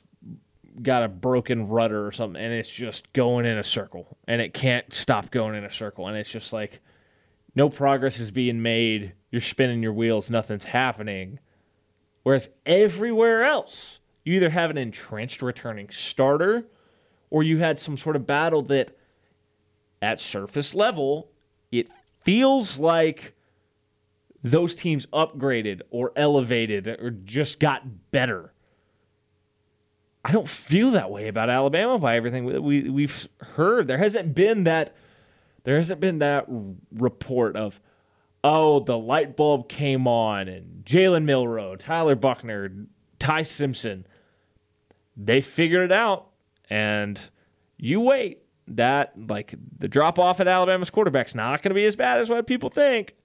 got a broken rudder or something and it's just going in a circle and it can't stop going in a circle and it's just like no progress is being made. You're spinning your wheels. Nothing's happening. Whereas everywhere else you either have an entrenched returning starter or you had some sort of battle that at surface level it feels like those teams upgraded or elevated or just got better. I don't feel that way about Alabama by everything that we we've heard. There hasn't been that there hasn't been that report of oh the light bulb came on and Jalen Milrow, Tyler Buchner, Ty Simpson they figured it out and you wait that like the drop off at Alabama's quarterback's not going to be as bad as what people think.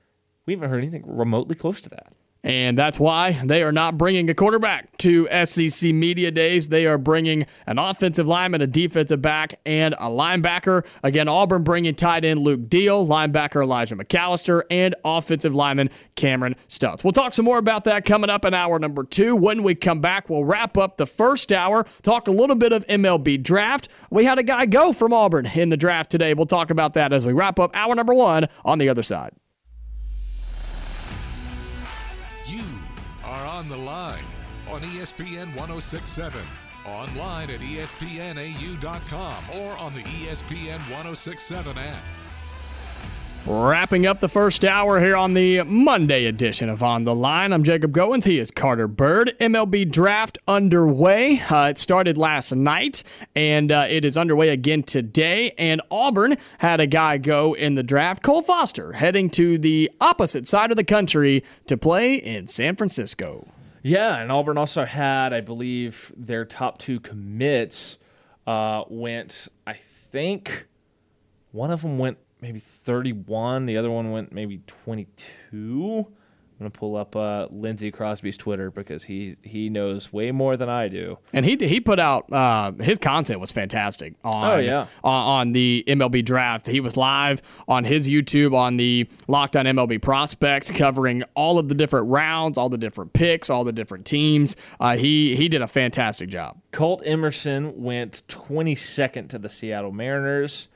We haven't heard anything remotely close to that. And that's why they are not bringing a quarterback to SEC Media Days. They are bringing an offensive lineman, a defensive back, and a linebacker. Again, Auburn bringing tight end Luke Deal, linebacker Elijah McAllister, and offensive lineman Kameron Stutts. We'll talk some more about that coming up in hour number two. When we come back, we'll wrap up the first hour, talk a little bit of MLB draft. We had a guy go from Auburn in the draft today. We'll talk about that as we wrap up hour number one on the other side. On the line on ESPN 1067, online at espnau.com, or on the ESPN 1067 app. Wrapping up the first hour here on the Monday edition of On the Line. I'm Jacob Goins. He is Carter Bird. MLB draft underway. Uh, it started last night and uh, it is underway again today. And Auburn had a guy go in the draft, Cole Foster, heading to the opposite side of the country to play in San Francisco. Yeah, and Auburn also had, I believe, their top two commits uh, went. I think one of them went maybe 31. The other one went maybe 22. I'm gonna pull up uh, Lindsey Crosby's Twitter because he he knows way more than I do. And he he put out uh, his content was fantastic on Oh, yeah. on, on the MLB draft. He was live on his YouTube on the Lockdown MLB prospects, covering all of the different rounds, all the different picks, all the different teams. Uh, he he did a fantastic job. Colt Emerson went 22nd to the Seattle Mariners,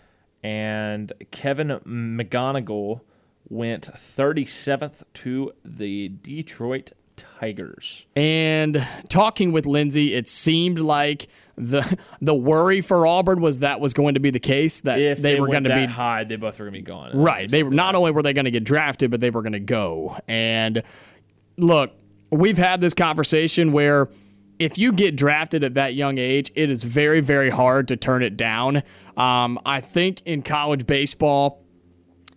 and Kevin McGonigle went 37th to the Detroit Tigers. And talking with Lindsey, it seemed like the the worry for Auburn was that was going to be the case that If they, they, were going to be high, they both were going to be gone. Right. They were not only were they going to get drafted, but they were going to go. And look, we've had this conversation where if you get drafted at that young age, it is very, very hard to turn it down. Um, I think in college baseball,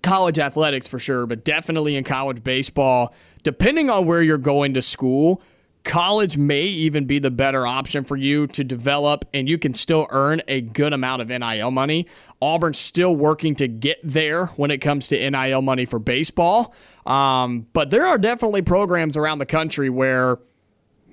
college athletics for sure, but definitely in college baseball, depending on where you're going to school, college may even be the better option for you to develop and you can still earn a good amount of NIL money. Auburn's still working to get there when it comes to NIL money for baseball. Um, but there are definitely programs around the country where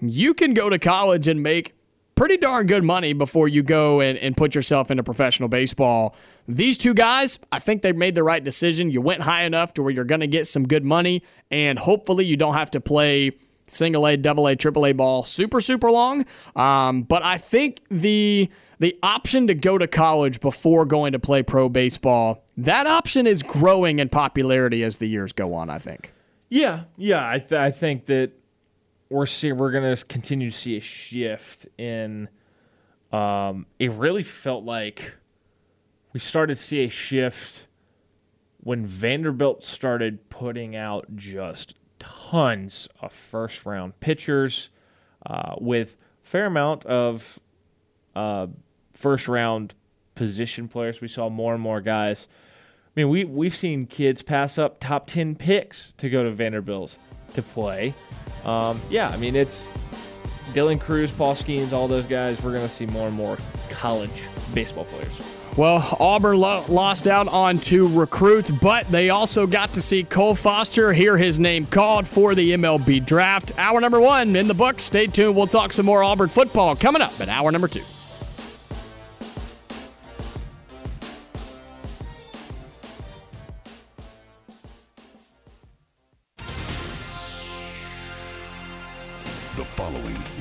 you can go to college and make pretty darn good money before you go and, and put yourself into professional baseball. These two guys, I think they made the right decision. You went high enough to where you're going to get some good money, and hopefully you don't have to play single A, double A, triple A ball super, super long. Um, but I think the the option to go to college before going to play pro baseball, that option is growing in popularity as the years go on, I think. Yeah, yeah, I, th- I think that we're see we're gonna continue to see a shift in. Um, it really felt like we started to see a shift when Vanderbilt started putting out just tons of first round pitchers uh, with fair amount of uh, first round position players. We saw more and more guys. I mean, we we've seen kids pass up top ten picks to go to Vanderbilt to play. Um, yeah, I mean it's Dylan Crews, Paul Skenes, all those guys. We're going to see more and more college baseball players. Well, Auburn lo- lost out on two recruits, but they also got to see Cole Foster, hear his name called for the MLB draft. Hour number one in the book. Stay tuned. We'll talk some more Auburn football coming up at hour number two.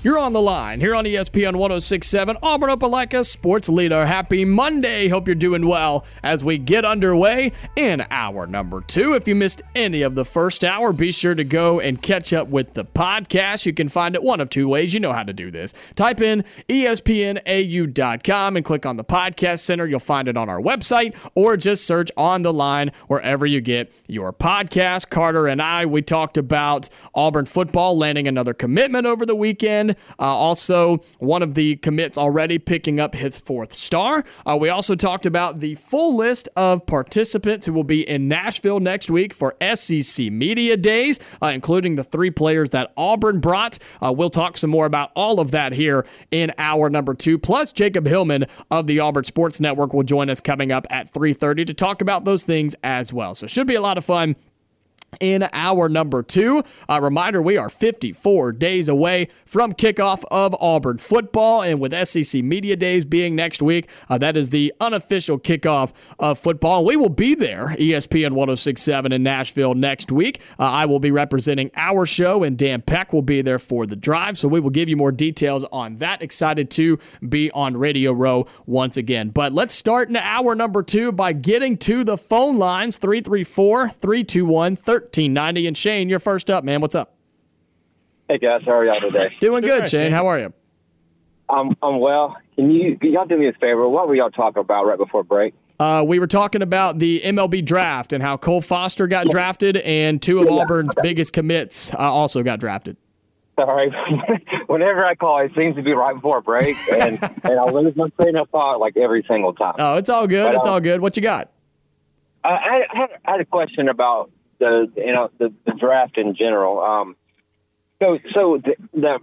You're on the line here on ESPN 1067, Auburn Opelika Sports Leader. Happy Monday. Hope you're doing well as we get underway in hour number two. If you missed any of the first hour, be sure to go and catch up with the podcast. You can find it one of two ways. You know how to do this. Type in espnau.com and click on the podcast center. You'll find it on our website or just search on the line wherever you get your podcast. Carter and I, we talked about Auburn football landing another commitment over the weekend. Uh, also, one of the commits already picking up his fourth star. Uh, we also talked about the full list of participants who will be in Nashville next week for SEC Media Days, uh, including the three players that Auburn brought. Uh, we'll talk some more about all of that here in hour number two. Plus, Jacob Hillman of the Auburn Sports Network will join us coming up at 3:30 to talk about those things as well. So, should be a lot of fun in our number two. A reminder we are 54 days away from kickoff of Auburn football, and with SEC Media Days being next week, uh, that is the unofficial kickoff of football. We will be there, ESPN 1067 in Nashville next week. Uh, I will be representing our show, and Dan Peck will be there for the drive, so we will give you more details on that. Excited to be on Radio Row once again. But let's start in hour number two by getting to the phone lines 334 321 1390. And Shane, you're first up, man. What's up? Hey guys, how are y'all today? Doing good, right, Shane. Shane. How are you? I'm I'm well. Can you can y'all do me a favor? What were y'all talking about right before break? Uh, we were talking about the MLB draft and how Cole Foster got drafted, and two of Auburn's biggest commits uh, also got drafted. Sorry. Whenever I call, it seems to be right before break, and and I lose my train of thought like every single time. Oh, it's all good. But, It's um, all good. What you got? I, I, had, I had a question about the you know the, the draft in general. Um, so so the, the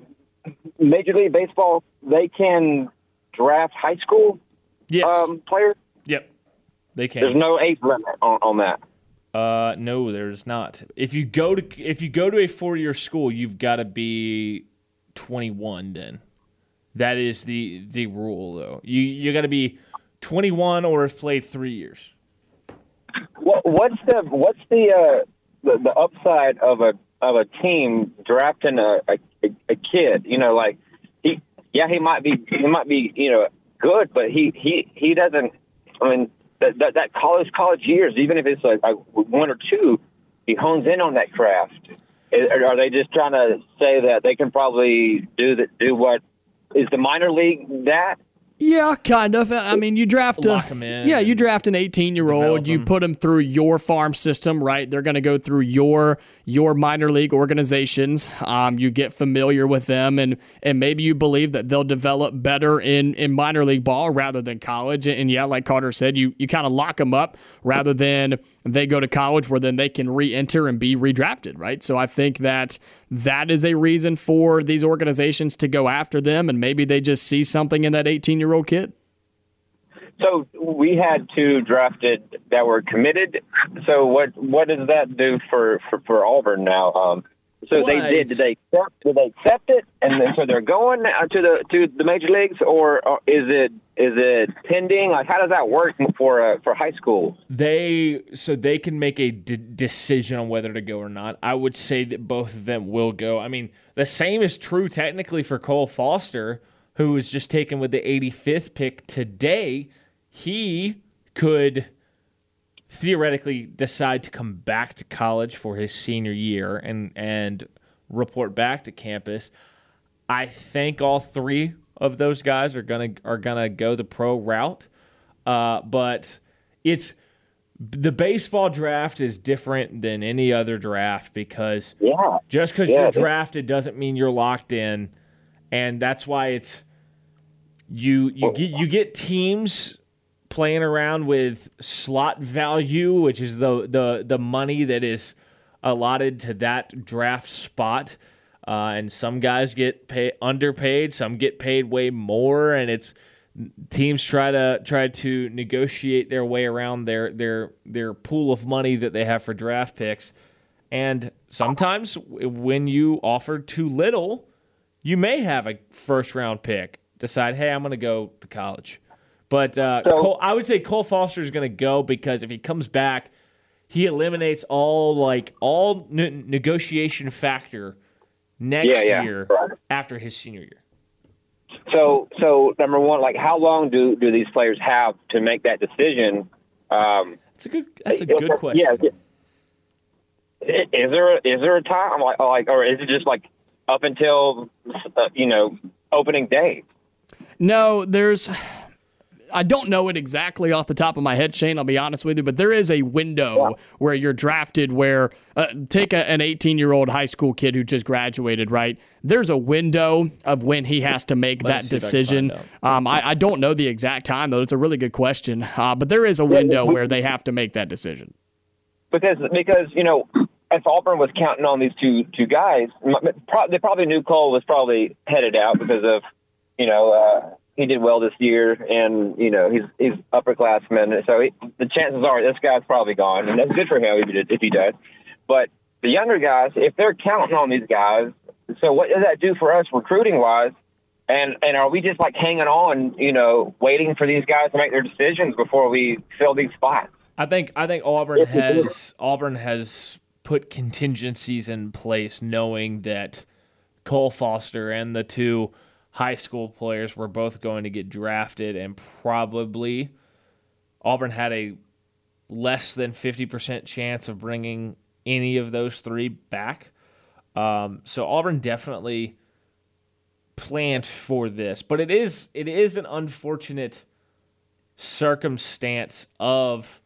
Major League Baseball they can draft high school Yes. um, players. yep. They can. There's no age limit on, on that. Uh, no, there's not. If you go to if you go to a four year school, you've got to be 21. Then that is the the rule, though. You you got to be 21 or have played three years. What, what's the what's the, uh, the the upside of a of a team drafting a, a a kid? You know, like he yeah, he might be he might be you know good, but he he he doesn't. I mean, that that, that college college years, even if it's like, one or two, he hones in on that craft. Are they just trying to say that they can probably do that? Do what is the minor league that? Yeah, kind of. I mean, you draft a Lock 'em in yeah, you draft an 18 year old. You put them through your farm system, right? They're going to go through your your minor league organizations. Um, you get familiar with them, and and maybe you believe that they'll develop better in in minor league ball rather than college. And yeah, like Carter said, you you kind of lock them up rather than they go to college where then they can re-enter and be redrafted, right? So I think that that is a reason for these organizations to go after them, and maybe they just see something in that 18 year old kid. So we had two drafted that were committed. So what what does that do for for, for Auburn now? Um, so they did. Did they accept? Did they accept it? And then so they're going uh, to the to the major leagues, or, or is it is it pending? Like how does that work for uh, for high school? They so they can make a d- decision on whether to go or not. I would say that both of them will go. I mean, the same is true technically for Cole Foster, who was just taken with the 85th pick today. He could theoretically decide to come back to college for his senior year and and report back to campus. I think all three of those guys are gonna are gonna go the pro route, uh, but it's the baseball draft is different than any other draft because Yeah. just because Yeah, you're drafted doesn't mean you're locked in, and that's why it's you you get you get teams playing around with slot value, which is the the the money that is allotted to that draft spot. Uh, and some guys get pay, underpaid, some get paid way more, and it's teams try to try to negotiate their way around their their their pool of money that they have for draft picks. And sometimes when you offer too little, you may have a first round pick decide, hey, I'm going to go to college. But uh, So- Cole, I would say Cole Foster is going to go because if he comes back, he eliminates all like all ne- negotiation factor next Yeah, yeah, year right. after his senior year. So so number one, like how long do do these players have to make that decision? Um, That's a good. That's a good question. Yeah. Is there a, is there is there a time like like or is it just like up until uh, you know opening day? No, there's. I don't know it exactly off the top of my head, Shane. I'll be honest with you, but there is a window where you're drafted. Where uh, take a, an 18 year old high school kid who just graduated, right? There's a window of when he has to make Let that see if I decision. Um, I, I don't know the exact time though. It's a really good question, uh, but there is a window where they have to make that decision. Because because you know if Auburn was counting on these two two guys, they probably knew Cole was probably headed out because of you know uh, he did well this year and you know he's he's upperclassman, so he, the chances are this guy's probably gone, and that's good for him if he, if he does. But the younger guys, if they're counting on these guys, so what does that do for us recruiting wise? And and are we just like hanging on, you know, waiting for these guys to make their decisions before we fill these spots? I think I think Auburn Yes, it is. has Auburn has put contingencies in place, knowing that Cole Foster and the two high school players were both going to get drafted, and probably Auburn had a less than fifty percent chance of bringing any of those three back. Um, so Auburn definitely planned for this, but it is it is an unfortunate circumstance of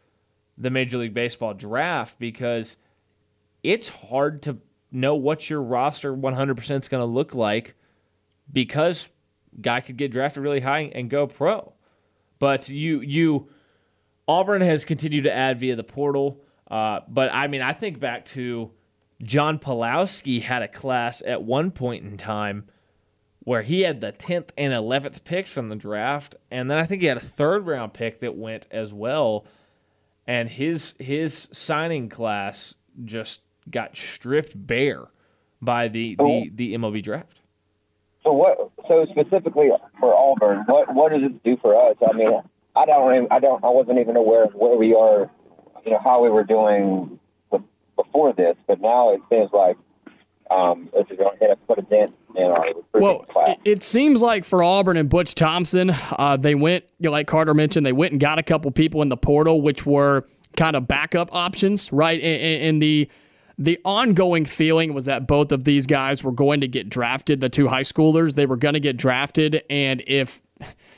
the Major League Baseball draft because it's hard to know what your roster 100% is going to look like because guy could get drafted really high and go pro. But you you Auburn has continued to add via the portal. Uh, but I mean, I think back to John Pulowski had a class at one point in time where he had the 10th and 11th picks in the draft and then I think he had a third round pick that went as well and his his signing class just got stripped bare by the the, the MLB draft. So what? So specifically for Auburn, what what does it do for us? I mean, I don't, even, I don't, I wasn't even aware of where we are, you know, how we were doing with, before this, but now it seems like Um, is going to put a dent in our recruiting Well, class? it, it seems like for Auburn and Butch Thompson, uh, they went, you know, like Carter mentioned, they went and got a couple people in the portal, which were kind of backup options, right? In, and and the the ongoing feeling was that both of these guys were going to get drafted. The two high schoolers, they were going to get drafted, and if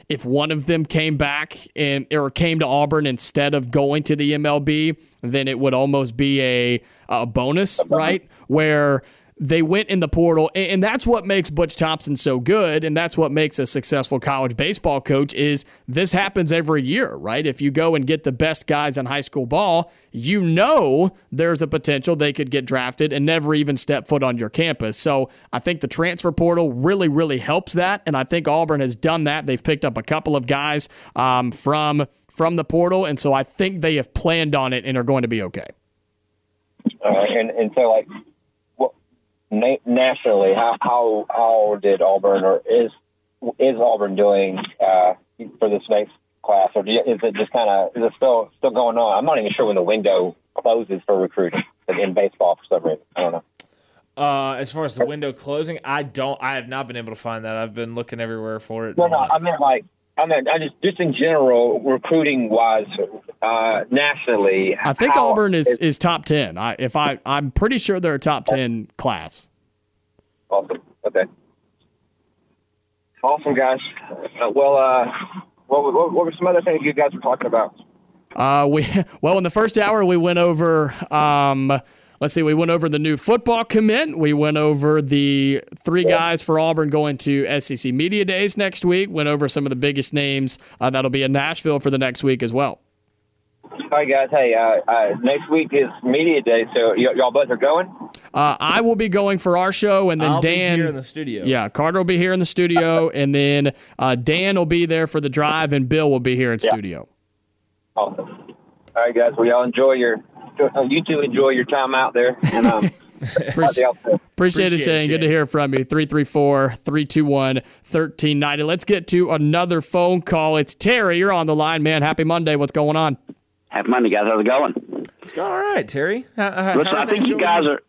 if one of them came back and or came to Auburn instead of going to the MLB, then it would almost be a a bonus, uh-huh. right? Where they went in the portal and that's what makes Butch Thompson so good and that's what makes a successful college baseball coach is this happens every year right? If you go and get the best guys in high school ball you know there's a potential they could get drafted and never even step foot on your campus. So I think the transfer portal really really helps that and I think Auburn has done that. They've picked up a couple of guys um, from from the portal and so I think they have planned on it and are going to be okay. Uh, and and so like, na- nationally, how how how did Auburn or is is Auburn doing uh, for this next class, or do you, is it just kind of is it still still going on? I'm not even sure when the window closes for recruiting in baseball for some reason. I don't know. Uh, as far as the window closing, I don't. I have not been able to find that. I've been looking everywhere for it. No, no, I meant like. I mean, I just just in general, recruiting wise, uh, nationally. I think how- Auburn is, is top ten. I if I I'm pretty sure they're a top ten class. Awesome. Okay. Awesome, guys. Uh, well, uh, what, what, what were some other things you guys were talking about? Uh, we well in the first hour we went over. Um, let's see, we went over the new football commit. We went over the three guys for Auburn going to SEC Media Days next week. Went over some of the biggest names uh, that'll be in Nashville for the next week as well. All right, guys. Hey, uh, uh, next week is media day, so y- y'all both are going. Uh, I will be going for our show, and then I'll Dan. be here in the studio. yeah, Carter will be here in the studio, and then uh, Dan will be there for the drive, and Bill will be here in studio. Awesome. All right, guys. Well, y'all enjoy your. Uh, You two enjoy your time out there, and um, Appreciate- Appreciate, it, Appreciate it, Shane. Good to hear from you. 334 321 1390. Let's get to another phone call. It's Terry. You're on the line, man. Happy Monday. What's going on? Happy Monday, guys. How's it going? It's going all right, Terry. How, how, Listen, how are I think you guys are.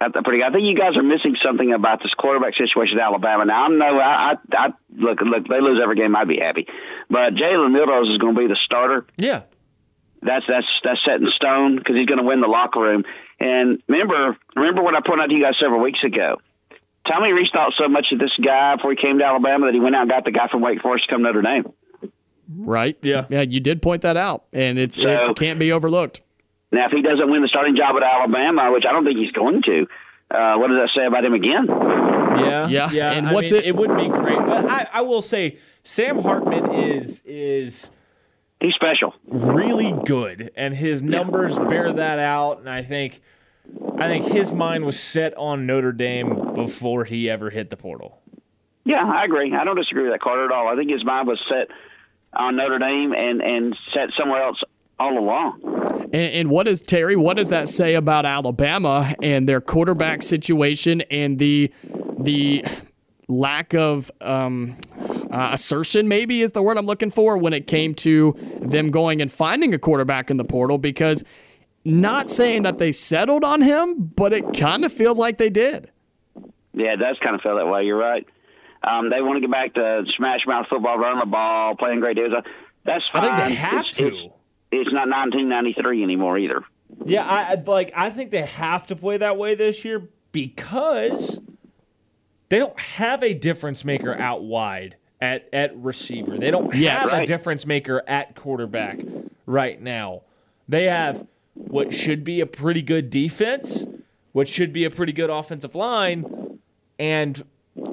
I th- pretty. I think you guys are missing something about this quarterback situation in Alabama. Now I know. I, I, I look. Look. They lose every game. I'd be happy. But Jalen Milrose is going to be the starter. Yeah. That's that's that's set in stone because he's going to win the locker room. And remember, remember what I pointed out to you guys several weeks ago. Tommy reached out so much to this guy before he came to Alabama that he went out and got the guy from Wake Forest to come to Notre Dame. Right? Yeah. Yeah, you did point that out, and it's So- it can't be overlooked. Now, if he doesn't win the starting job at Alabama, which I don't think he's going to, uh, what does that say about him again? Yeah, Yeah, yeah. and I what's mean, it- It wouldn't be great, but I, I will say Sam Hartman is is He's special. really good, and his numbers bear that out. And I think, I think his mind was set on Notre Dame before he ever hit the portal. Yeah, I agree. I don't disagree with that, Carter, at all. I think his mind was set on Notre Dame and, and set somewhere else all along. And, and what does Terry? What does that say about Alabama and their quarterback situation and the the lack of um, uh, assertion? Maybe is the word I'm looking for when it came to them going and finding a quarterback in the portal. Because not saying that they settled on him, but it kind of feels like they did. Yeah, it does kind of feel that way. You're right. Um, they want to get back to smash mouth football, running the ball, playing great deals. That's I think they have it's, to. It's, it's not 1993 anymore either. Yeah, I I- like. I think they have to play that way this year because they don't have a difference maker out wide at at receiver. They don't Yeah, have a difference maker at quarterback right now. They have what should be a pretty good defense, what should be a pretty good offensive line, and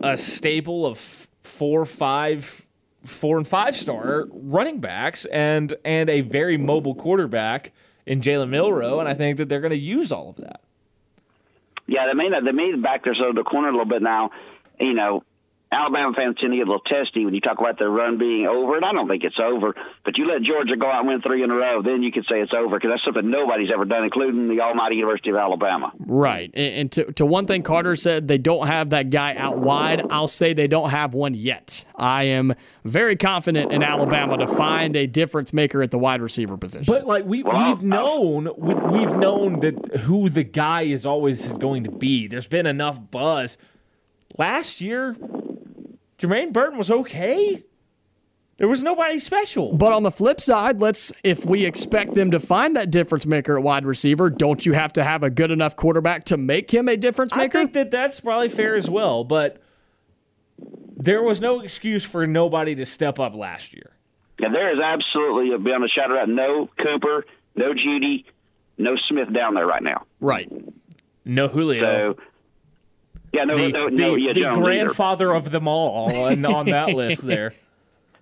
a stable of four, five, four and five star running backs, and and a very mobile quarterback in Jalen Milrow. And I think that they're going to use all of that. Yeah, they may not, they may back themselves to the corner a little bit now. You know, Alabama fans tend to get a little testy when you talk about their run being over, and I don't think it's over. But you let Georgia go out and win three in a row, then you could say it's over because that's something nobody's ever done, including the almighty University of Alabama. Right. And, and to, to one thing Carter said, they don't have that guy out wide. I'll say they don't have one yet. I am very confident in Alabama to find a difference maker at the wide receiver position. But like we Well, we've known we, we've known that who the guy is always going to be. There's been enough buzz. Last year, Jermaine Burton was okay. There was nobody special. But on the flip side, let's if we expect them to find that difference maker at wide receiver, don't you have to have a good enough quarterback to make him a difference maker? I think that that's probably fair as well. But there was no excuse for nobody to step up last year. Yeah, there is absolutely a beyond a shadow of a doubt, no Cooper, no Judy, no Smith down there right now. right. No Julio. So, yeah, no, the no, the, no, yeah, the Jones either. grandfather of them all on, on that list there.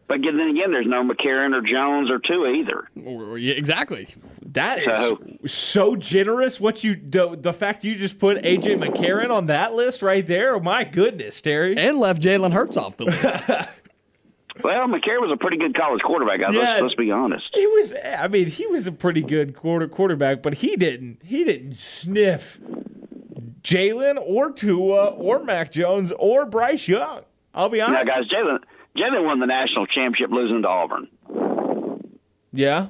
But then again, there's no McCarron or Jones or Tua either. Exactly. That is So- so generous. What you the, the fact you just put AJ McCarron on that list right there. Oh, my goodness, Terry. And left Jalen Hurts off the list. Well, McCarron was a pretty good college quarterback, guys. Yeah. Let's, let's be honest. He was. I mean, he was a pretty good quarter quarterback, but he didn't. He didn't sniff Jalen or Tua or Mac Jones or Bryce Young. I'll be Now, honest. guys, Jalen Jalen won the national championship losing to Auburn. Yeah.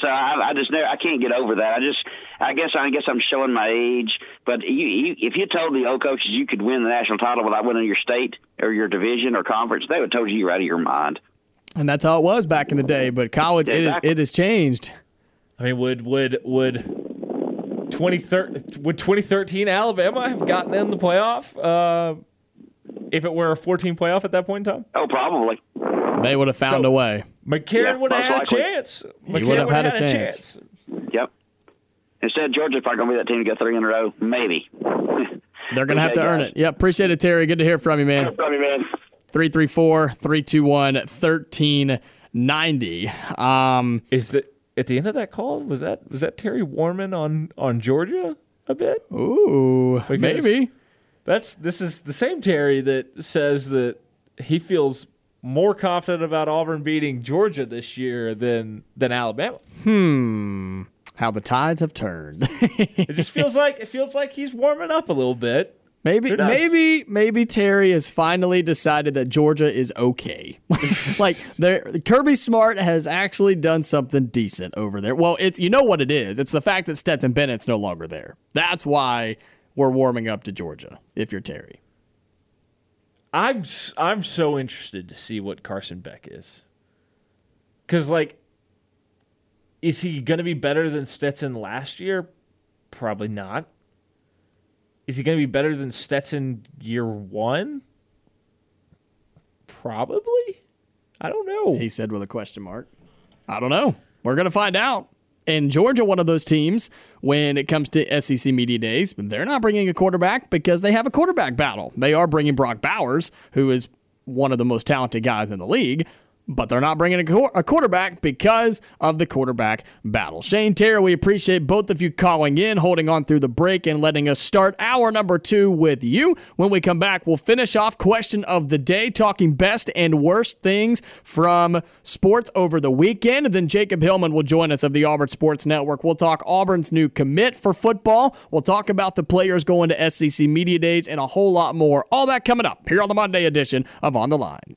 So I, I just never, I can't get over that. I just, I guess, I guess I'm showing my age. But you, you, if you told the old coaches you could win the national title without winning your state or your division or conference, they would have told you you're out of your mind. and that's how it was back in the day. But college, it, Exactly. it has changed. I mean, would would would 2013 would 2013 Alabama have gotten in the playoff uh, if it were a 14 playoff at that point in time? Oh, probably. They would have found So- a way. McCarron Yeah, would have had most a likely. chance. He McCarron would have had a would've chance. Yep. Instead, Georgia's probably going to be that team to go three in a row, maybe. They're going to have to earn it. Yep. Appreciate it, Terry. Good to hear from you, man. Probably, man. 334 321 1390. Um, Is that at the end of that call? Was that was that Terry Warman on on Georgia a bit? ooh, Because maybe. That's this is the same Terry that says that he feels more confident about Auburn beating Georgia this year than than Alabama. Hmm. How the tides have turned. It just feels like it feels like he's warming up a little bit. Maybe, maybe, maybe Terry has finally decided that Georgia is okay. like, there, Kirby Smart has actually done something decent over there. Well, it's you know what it is. It's the fact that Stetson Bennett's no longer there. That's why we're warming up to Georgia. If you're Terry, I'm I'm so interested to see what Carson Beck is. Cuz like is he going to be better than Stetson last year? Probably not. Is he going to be better than Stetson year 1? Probably. I don't know. he said with a question mark. I don't know. We're gonna find out. And Georgia, one of those teams, when it comes to SEC media days, they're not bringing a quarterback because they have a quarterback battle. They are bringing Brock Bowers, who is one of the most talented guys in the league, but they're not bringing a, quar- a quarterback because of the quarterback battle. Shane Terry, we appreciate both of you calling in, holding on through the break, and letting us start hour number two with you. When we come back, we'll finish off question of the day, talking best and worst things from sports over the weekend. And then Jacob Hillman will join us of the Auburn Sports Network. We'll talk Auburn's new commit for football. We'll talk about the players going to SEC Media Days and a whole lot more. All that coming up here on the Monday edition of On the Line.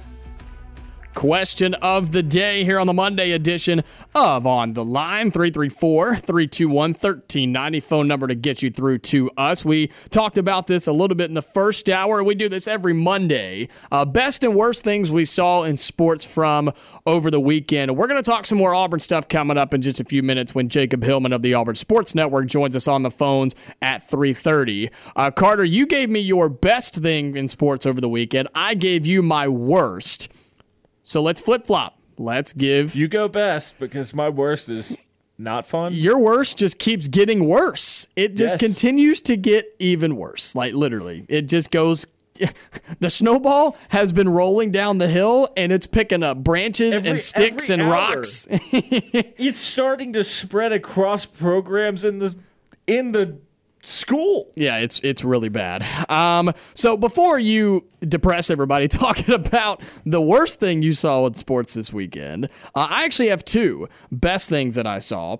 Question of the day here on the Monday edition of On the Line 334 321 1390. Phone number to get you through to us. We talked about this a little bit in the first hour. We do this every Monday. Uh, best and worst things we saw in sports from over the weekend. We're going to talk some more Auburn stuff coming up in just a few minutes when Jacob Hillman of the Auburn Sports Network joins us on the phones at 3:30. Uh, Carter, you gave me your best thing in sports over the weekend. I gave you my worst. So let's flip flop. Let's give You go best because my worst is not fun. your worst just keeps getting worse. It just Yes. continues to get even worse. Like literally, it just goes the snowball has been rolling down the hill and it's picking up branches Every- and sticks and hour. rocks. It's starting to spread across programs in the in the school. Yeah, it's it's really bad. Um, so before you depress everybody talking about the worst thing you saw in sports this weekend, uh, I actually have two best things that I saw.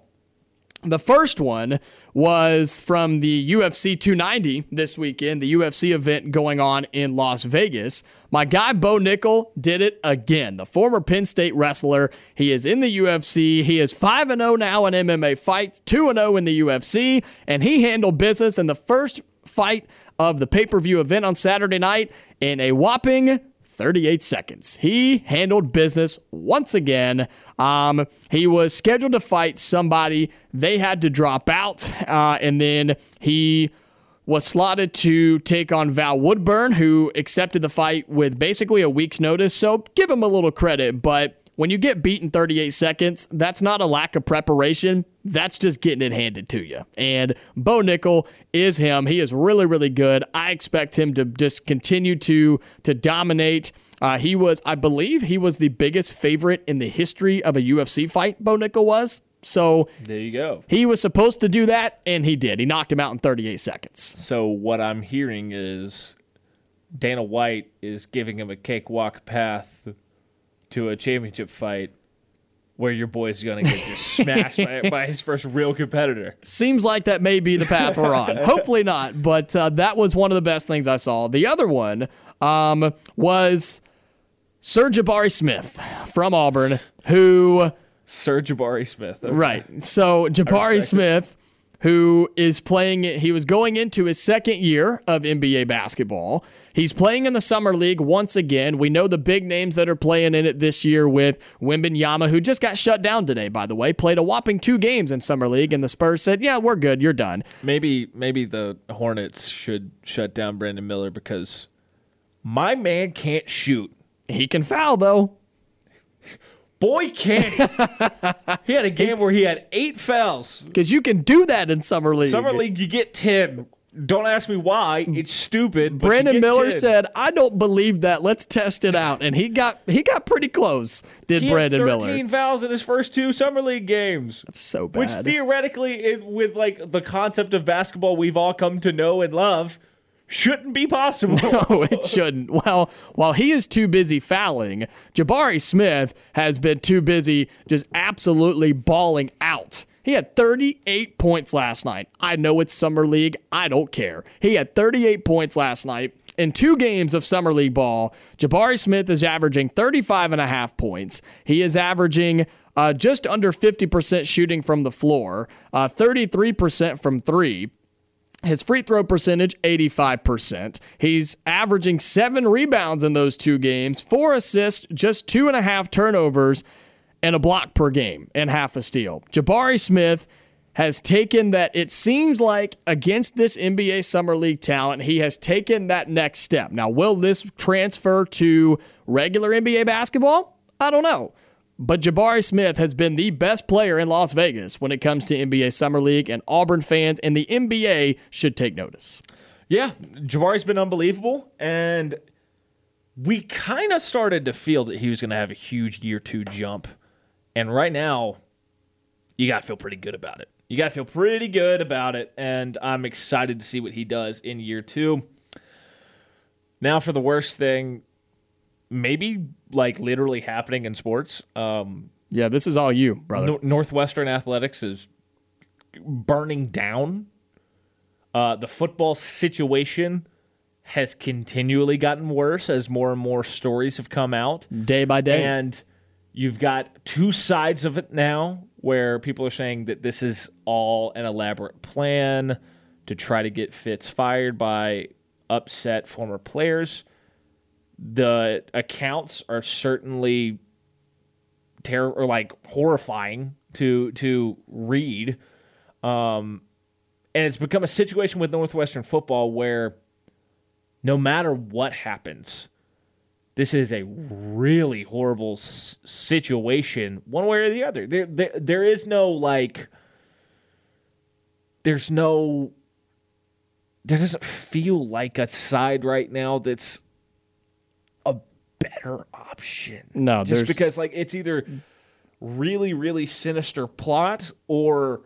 The first one was from the UFC 290 this weekend, the UFC event going on in Las Vegas. My guy Bo Nickal did it again. The former Penn State wrestler. He is in the UFC. He is 5 0 now in MMA fights, 2 0 in the UFC, and he handled business in the first fight of the pay per view event on Saturday night in a whopping 38 seconds. He handled business once again. Um, he was scheduled to fight somebody. They had to drop out, uh, and then he was slotted to take on Val Woodburn, who accepted the fight with basically a week's notice. So give him a little credit, but when you get beaten 38 seconds, that's not a lack of preparation. That's just getting it handed to you. And Bo Nickal is him. He is really, really good. I expect him to just continue to to dominate. Uh, he was, I believe, he was the biggest favorite in the history of a UFC fight. Bo Nickal was. So There you go. he was supposed to do that, and he did. He knocked him out in 38 seconds. So what I'm hearing is Dana White is giving him a cakewalk path to a championship fight where your boy's gonna get just smashed by, by his first real competitor. seems like that may be the path we're on. Hopefully not, but uh, that was one of the best things I saw. The other one um, was Sir Jabari Smith from Auburn, who Sir Jabari Smith. Okay. right. So Jabari. Smith, who is playing, he was going into his second year of NBA basketball. He's playing in the summer league once again. We know the big names that are playing in it this year with Wembanyama, who just got shut down today. By the way, played a whopping two games in summer league, and the Spurs said, "Yeah, we're good. You're done." Maybe maybe the Hornets should shut down Brandon Miller because my man can't shoot. He can foul though. Boy can't. he had a game where he had eight fouls. Because you can do that in summer league. Summer league, you get ten. Don't ask me why. It's stupid. But Brandon Miller 10. said, "I don't believe that. Let's test it out." And he got he got pretty close. Did he had Brandon 13 Miller? fouls in his first two summer league games. That's so bad. Which theoretically, it, with like the concept of basketball we've all come to know and love, shouldn't be possible. no, it shouldn't. Well, while he is too busy fouling, Jabari Smith has been too busy just absolutely balling out. He had 38 points last night. I know it's summer league. I don't care. He had 38 points last night. In two games of summer league ball, Jabari Smith is averaging 35 and a half points. He is averaging uh, just under 50% shooting from the floor, uh, 33% from three. His free throw percentage, 85%. He's averaging seven rebounds in those two games, four assists, just two and a half turnovers, and a block per game, and half a steal. Jabari Smith has taken that, it seems like against this NBA Summer League talent, he has taken that next step. Now, will this transfer to regular NBA basketball? I don't know. But Jabari Smith has been the best player in Las Vegas when it comes to NBA Summer League, and Auburn fans and the NBA should take notice. yeah, Jabari's been unbelievable, and we kind of started to feel that he was going to have a huge year two jump. And right now, you got to feel pretty good about it. You got to feel pretty good about it, and I'm excited to see what he does in year two. Now, for the worst thing, maybe like literally happening in sports. Um, Yeah, this is all you, brother. Nor- Northwestern Athletics is burning down. Uh, the football situation has continually gotten worse as more and more stories have come out. Day by day. And you've got two sides of it now where people are saying that this is all an elaborate plan to try to get Fitz fired by upset former players. The accounts are certainly terror or like horrifying to to read. Um and it's become a situation with Northwestern football where no matter what happens, this is a really horrible s- situation, one way or the other. There, there, there is no like, there's no there doesn't feel like a side right now that's better option. No, just there's- because like it's either really really sinister plot or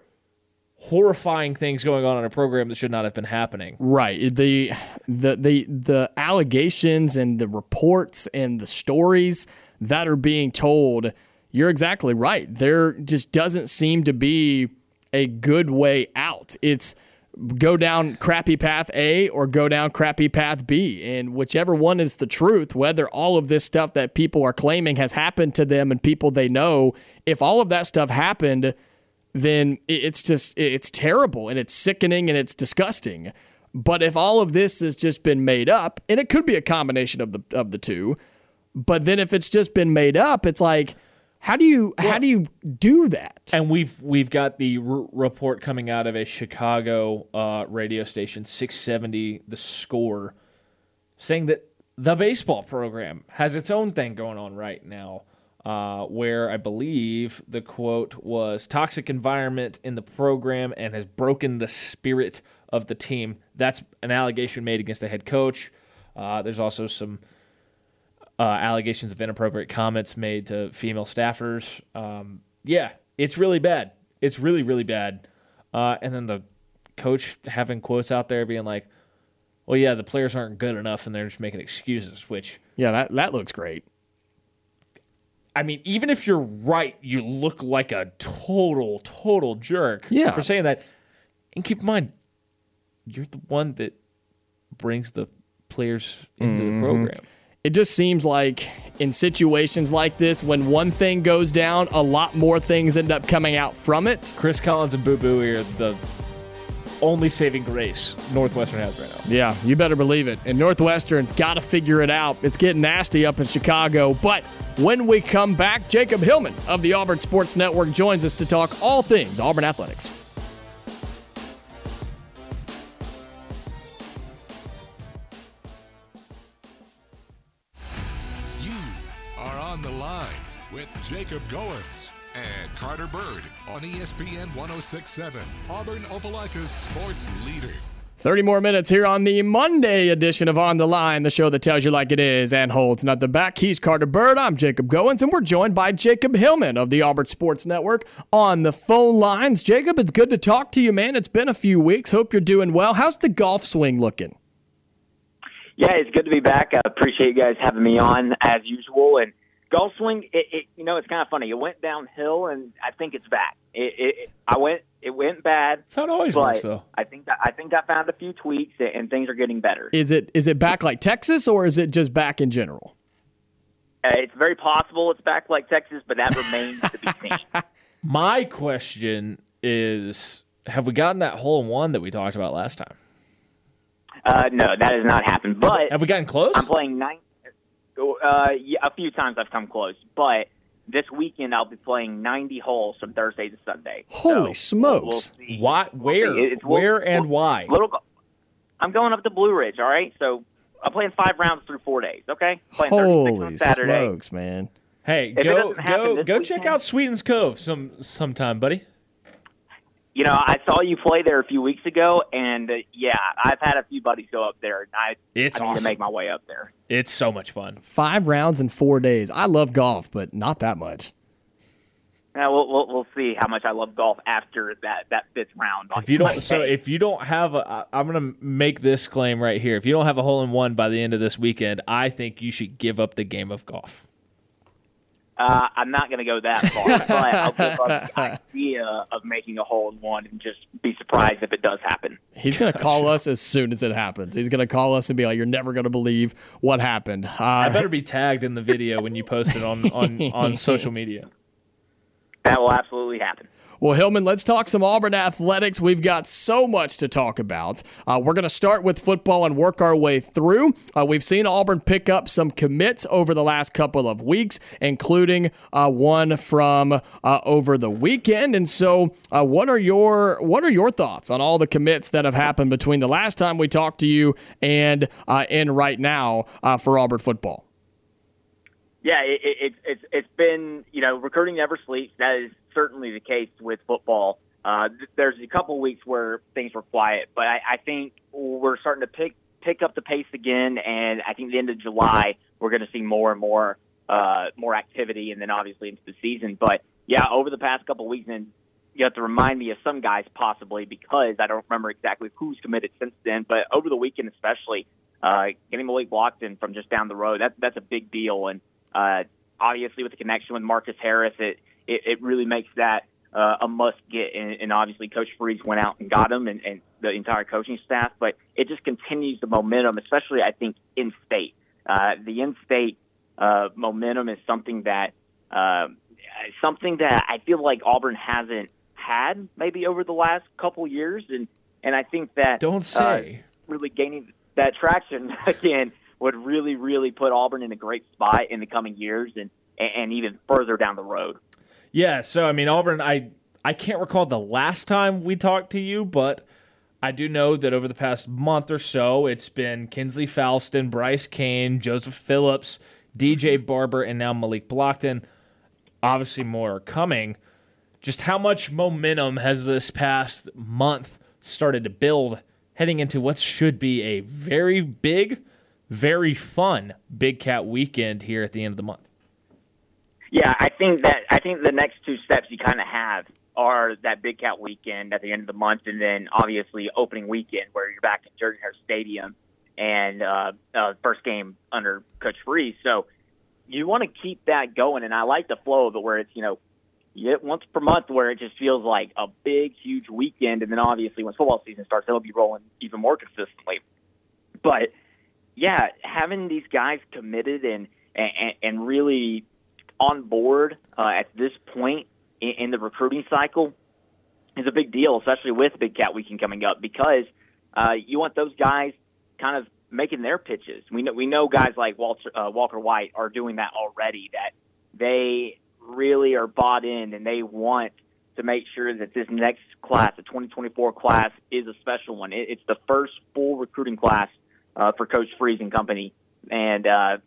horrifying things going on in a program that should not have been happening. Right. The the the the allegations and the reports and the stories that are being told, you're exactly right. There just doesn't seem to be a good way out. It's go down crappy path A or go down crappy path B. And whichever one is the truth, whether all of this stuff that people are claiming has happened to them and people they know, if all of that stuff happened, then it's just it's terrible and it's sickening and it's disgusting. But if all of this has just been made up, and it could be a combination of the of the two, but then if it's just been made up, it's like how do you how do you do that? And we've we've got the r- report coming out of a Chicago uh, radio station, 670, the score, saying that the baseball program has its own thing going on right now. Uh, where I believe the quote was toxic environment in the program and has broken the spirit of the team. That's an allegation made against the head coach. Uh, there's also some uh, allegations of inappropriate comments made to female staffers. Um, yeah, it's really bad. It's really, really bad. Uh, and then the coach having quotes out there being like, well, yeah, the players aren't good enough and they're just making excuses, which, yeah, that that looks great. I mean, even if you're right, you look like a total, total jerk Yeah. for saying that. And keep in mind, you're the one that brings the players into the program. It just seems like in situations like this, when one thing goes down, a lot more things end up coming out from it. Chris Collins and Boo Boo are the only saving grace Northwestern has right now. Yeah, you better believe it. And Northwestern's got to figure it out. It's getting nasty up in Chicago. But when we come back, Jacob Hillman of the Auburn Sports Network joins us to talk all things Auburn athletics. Goins and Carter Bird on ESPN 1067, Auburn Opelika's sports leader. 30 more minutes here on the Monday edition of On the Line, the show that tells you like it is and holds nothing back. He's Carter Bird. I'm Jacob Goins, and we're joined by Jacob Hillman of the Auburn Sports Network on the phone lines. Jacob, it's good to talk to you, man. It's been a few weeks. Hope you're doing well. How's the golf swing looking? Yeah, it's good to be back. I appreciate you guys having me on as usual. And golf swing, it, it you know, it's kind of funny. It went downhill, and I think it's back. It, it, it I went, it went bad. That's how it always but works, though. I think that, I think I found a few tweaks, and things are getting better. Is it is it back like Texas or is it just back in general? Uh, it's very possible it's back like Texas, but that remains to be seen. My question is have we gotten that hole in one that we talked about last time? Uh, no, that has not happened. But Have we gotten close? I'm playing nine. Uh, yeah, a few times I've come close, but this weekend I'll be playing 90 holes from Thursday to Sunday. Holy So, we'll- smokes. We'll see. Why? Where? It's- we'll- where and why? Little. I'm going up to Blue Ridge. All right, so I'm playing five rounds through four days. Okay, playing Holy on Saturday. smokes, man. Hey, it go doesn't go this go check out Sweetens Cove some sometime, buddy. You know, I saw you play there a few weeks ago, and uh, yeah, I've had a few buddies go up there, and I, It's I need awesome. to make my way up there. It's so much fun. Five rounds in four days. I love golf, but not that much. Now we'll, we'll we'll see how much I love golf after that that fifth round. on If you don't, so if you don't have a, I- I'm gonna make this claim right here. If you don't have a hole in one by the end of this weekend, I think you should give up the game of golf. Uh, I'm not going to go that far, but I'll give up the idea of making a hole in one and just be surprised if it does happen. He's going to call us as soon as it happens. He's going to call us and be like, "You're never going to believe what happened." I Uh, better be tagged in the video when you post it on on, on social media. That will absolutely happen. Well, Hillman, let's talk some Auburn athletics. We've got so much to talk about. Uh, we're going to start with football and work our way through. Uh, we've seen Auburn pick up some commits over the last couple of weeks, including uh, one from uh, over the weekend. And so, uh, what are your what are your thoughts on all the commits that have happened between the last time we talked to you and uh, and right now uh, for Auburn football? Yeah, it, it, it's it's been you know recruiting never sleeps. That is certainly the case with football. uh, there's a couple weeks where things were quiet, but I, I think we're starting to pick pick up the pace again, and I think the end of July we're going to see more and more uh, more activity, and then obviously into the season. But yeah, over the past couple weeks, and you have to remind me of some guys possibly because I don't remember exactly who's committed since then. But over the weekend, especially, uh, getting Malik Blocton from just down the road that that's a big deal, and uh, obviously with the connection with Marcus Harris, it it, it really makes that uh, a must get. And, and obviously, Coach Freeze went out and got him, and, and the entire coaching staff. But it just continues the momentum, especially I think in state. Uh, the in-state uh, momentum is something that uh, something that I feel like Auburn hasn't had maybe over the last couple years, and and I think that Don't say. uh, really gaining that traction again would really really put Auburn in a great spot in the coming years, and and even further down the road. Yeah, so I mean Auburn, I I can't recall the last time we talked to you, but I do know that over the past month or so, it's been Kensley Faustin, Bryce Cain, Joseph Phillips, DJ mm-hmm. Barber, and now Malik Blocton. Obviously, more are coming. Just how much momentum has this past month started to build heading into what should be a very big, very fun Big Cat weekend here at the end of the month? Yeah, I think that I think the next two steps you kind of have are that Big Cat weekend at the end of the month, and then obviously opening weekend where you're back at Jordan Hare Stadium and uh, uh, first game under Coach Freeze. So you want to keep that going, and I like the flow of it where it's you know once per month where it just feels like a big, huge weekend, and then obviously when football season starts, it'll be rolling even more consistently. But yeah, having these guys committed and and, and really on board uh, at this point in, in the recruiting cycle is a big deal, especially with Big Cat Weekend coming up, because uh, you want those guys kind of making their pitches. We know we know guys like Walter, uh, Walker White are doing that already. That they really are bought in and they want to make sure that this next class, the 2024 class, is a special one. It, it's the first full recruiting class uh, for Coach Freeze and company, and uh,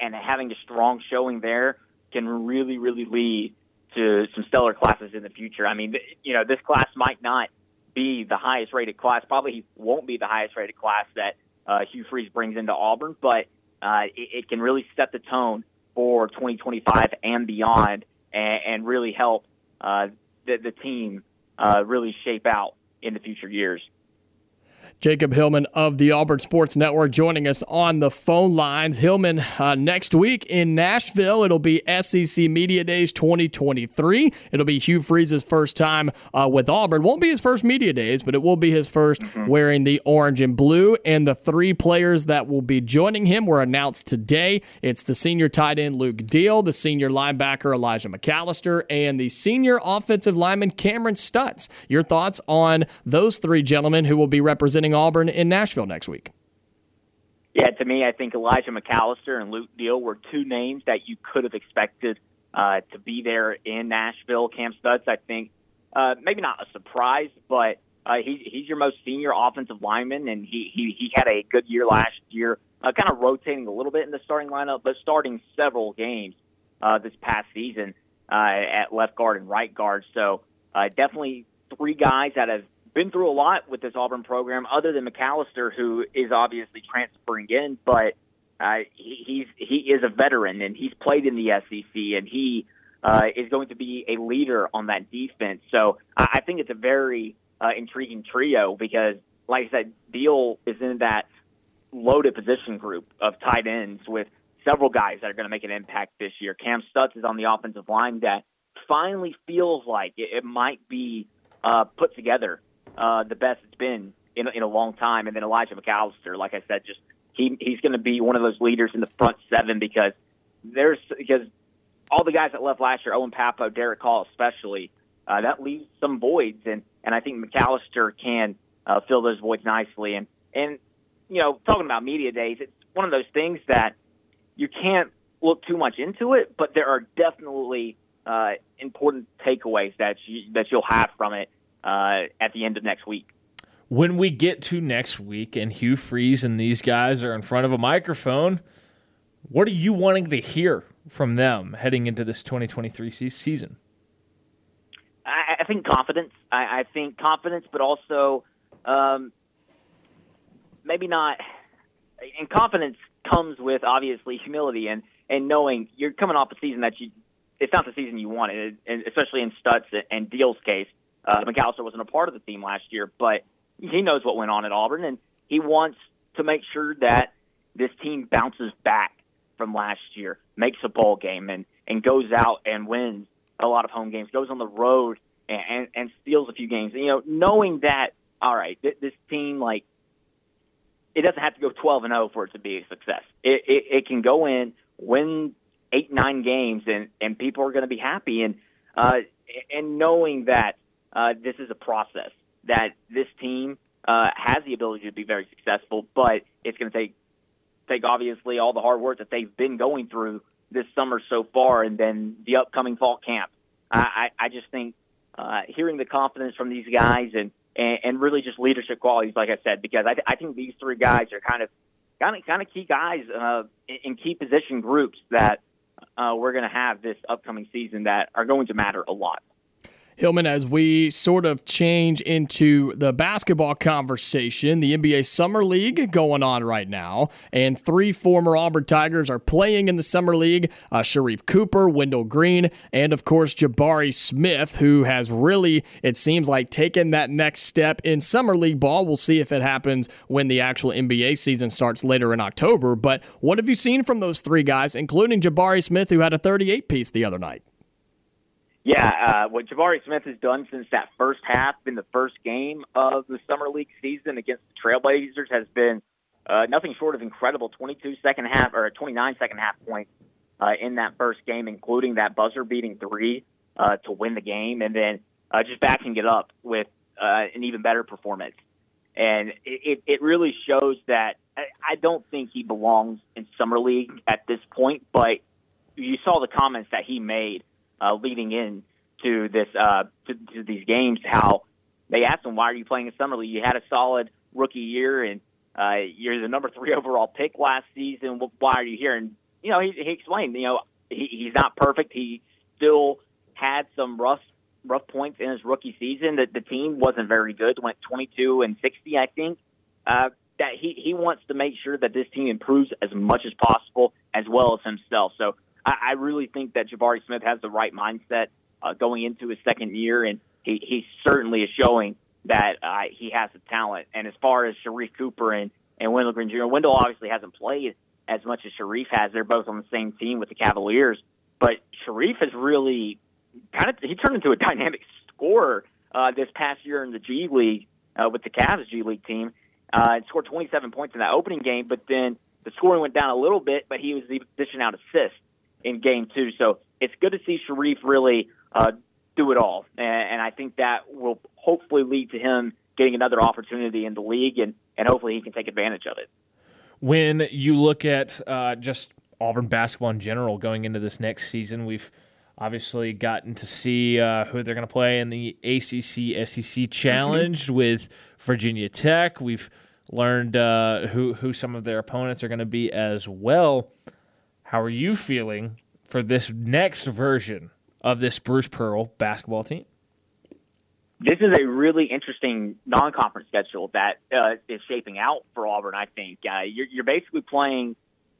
and having a strong showing there can really, really lead to some stellar classes in the future. I mean, you know, this class might not be the highest rated class, probably won't be the highest rated class that uh, Hugh Freeze brings into Auburn, but uh, it, it can really set the tone for 2025 and beyond, and, and really help uh, the, the team uh, really shape out in the future years. Jacob Hillman of the Auburn Sports Network joining us on the phone lines. Hillman, uh, next week in Nashville, it'll be SEC Media Days 2023. It'll be Hugh Freeze's first time uh, with Auburn. Won't be his first Media Days, but it will be his 1st wearing the orange and blue. And the three players that will be joining him were announced today. It's the senior tight end Luke Deal, the senior linebacker Elijah McAllister, and the senior offensive lineman Kameron Stutts. Your thoughts on those three gentlemen who will be representing Auburn in Nashville next week? Yeah, to me, I think Elijah McAllister and Luke Deal were two names that you could have expected uh, to be there in Nashville. Kam Stutts, I think, uh, maybe not a surprise, but uh, he, he's your most senior offensive lineman, and he he, he had a good year last year, uh, kind of rotating a little bit in the starting lineup, but starting several games uh, this past season uh, at left guard and right guard. So uh, definitely three guys that have been through a lot with this Auburn program, other than McAllister, who is obviously transferring in, but uh, he, he's he is a veteran and he's played in the SEC and he uh, is going to be a leader on that defense. So I, I think it's a very uh, intriguing trio because, like I said, Deal is in that loaded position group of tight ends with several guys that are going to make an impact this year. Kam Stutts is on the offensive line that finally feels like it, it might be uh, put together uh, the best it's been in, in a long time. And then Elijah McAllister, like I said, just he he's going to be one of those leaders in the front seven because there's because all the guys that left last year, Owen Pappoe, Derick Hall, especially, uh, that leaves some voids, and and I think McAllister can uh, fill those voids nicely. And and you know, talking about media days, it's one of those things that you can't look too much into it, but there are definitely uh, important takeaways that you, that you'll have from it uh, at the end of next week. When we get to next week and Hugh Freeze and these guys are in front of a microphone, what are you wanting to hear from them heading into this 2023 season? I, think confidence. I, I think confidence, but also um, maybe not. And confidence comes with obviously humility and and knowing you're coming off a season that you. It's not the season you wanted, and especially in Stutts and Deal's case. Uh, McAllister wasn't a part of the team last year, but he knows what went on at Auburn, and he wants to make sure that this team bounces back from last year, makes a bowl game, and and goes out and wins a lot of home games, goes on the road and and, and steals a few games. You know, knowing that, all right, th- this team like it doesn't have to go 12 and 0 for it to be a success. It, it, it can go in, win eight, nine games, and and people are going to be happy. And uh, and knowing that uh, this is a process that this team uh, has the ability to be very successful, but it's going to take take obviously all the hard work that they've been going through this summer so far, and then the upcoming fall camp. I, I, I just think uh, hearing the confidence from these guys and, and and really just leadership qualities, like I said, because I, I think these three guys are kind of kind of kind of key guys uh, in, in key position groups that uh, we're going to have this upcoming season that are going to matter a lot. Hillman, as we sort of change into the basketball conversation, the NBA Summer League going on right now, and three former Auburn Tigers are playing in the Summer League uh, Sharife Cooper, Wendell Green, and of course, Jabari Smith, who has really, it seems like, taken that next step in Summer League ball. We'll see if it happens when the actual NBA season starts later in October. But what have you seen from those three guys, including Jabari Smith, who had a 38 piece the other night? Yeah, uh, what Jabari Smith has done since that first half in the first game of the summer league season against the Trailblazers has been uh, nothing short of incredible. 22 second half or 29 second half points uh, in that first game, including that buzzer beating three uh, to win the game, and then uh, just backing it up with uh, an even better performance. And it, it, really shows that I don't think he belongs in summer league at this point, but you saw the comments that he made uh, leading in to this uh, to, to these games. How they asked him, "Why are you playing in summer league? You had a solid rookie year, and uh, you're the number three overall pick last season. Why are you here?" And you know, he, he explained, you know, he, he's not perfect. He still had some rough rough points in his rookie season. That the team wasn't very good. Went 22 and 60, I think. Uh, that he he wants to make sure that this team improves as much as possible, as well as himself. So I, I really think that Jabari Smith has the right mindset uh, going into his second year, and he, he certainly is showing that uh, he has the talent. And as far as Sharife Cooper and, and Wendell Green Jr., Wendell obviously hasn't played as much as Sharife has. They're both on the same team with the Cavaliers, but Sharife has really kind of he turned into a dynamic scorer uh, this past year in the G League uh, with the Cavs G League team. Uh, scored 27 points in that opening game, but then the scoring went down a little bit, but he was dishing out assists in game two. So it's good to see Sharife really uh, do it all. And, and I think that will hopefully lead to him getting another opportunity in the league, and, and hopefully he can take advantage of it. When you look at uh, just Auburn basketball in general going into this next season, we've obviously gotten to see uh, who they're going to play in the ACC SEC Challenge mm-hmm. with Virginia Tech. We've learned uh, who who some of their opponents are going to be as well. How are you feeling for this next version of this Bruce Pearl basketball team? This is a really interesting non-conference schedule that uh, is shaping out for Auburn. I think uh, you're, you're basically playing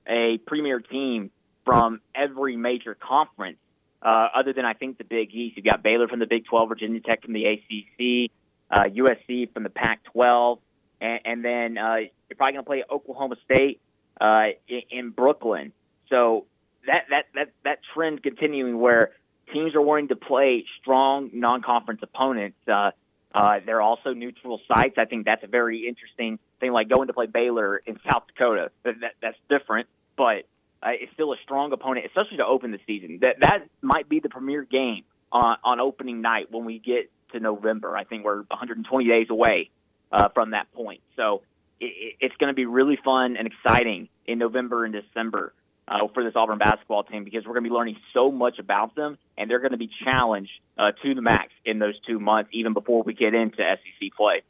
a premier team from every major conference, uh, other than I think the Big East. You've got Baylor from the Big 12, Virginia Tech from the ACC, uh, USC from the Pac-12, and, and then uh, you're probably going to play Oklahoma State uh, in, in Brooklyn. So that that that that trend continuing where teams are wanting to play strong non-conference opponents. Uh, uh, they're also neutral sites. I think that's a very interesting thing. Like going to play Baylor in South Dakota, that, that that's different, but uh, it's still a strong opponent, especially to open the season. That that might be the premier game on on opening night when we get to November. I think we're 120 days away uh, from that point, so it, it's going to be really fun and exciting in November and December uh, for this Auburn basketball team because we're going to be learning so much about them, and they're going to be challenged uh, to the max in those two months, even before we get into SEC play.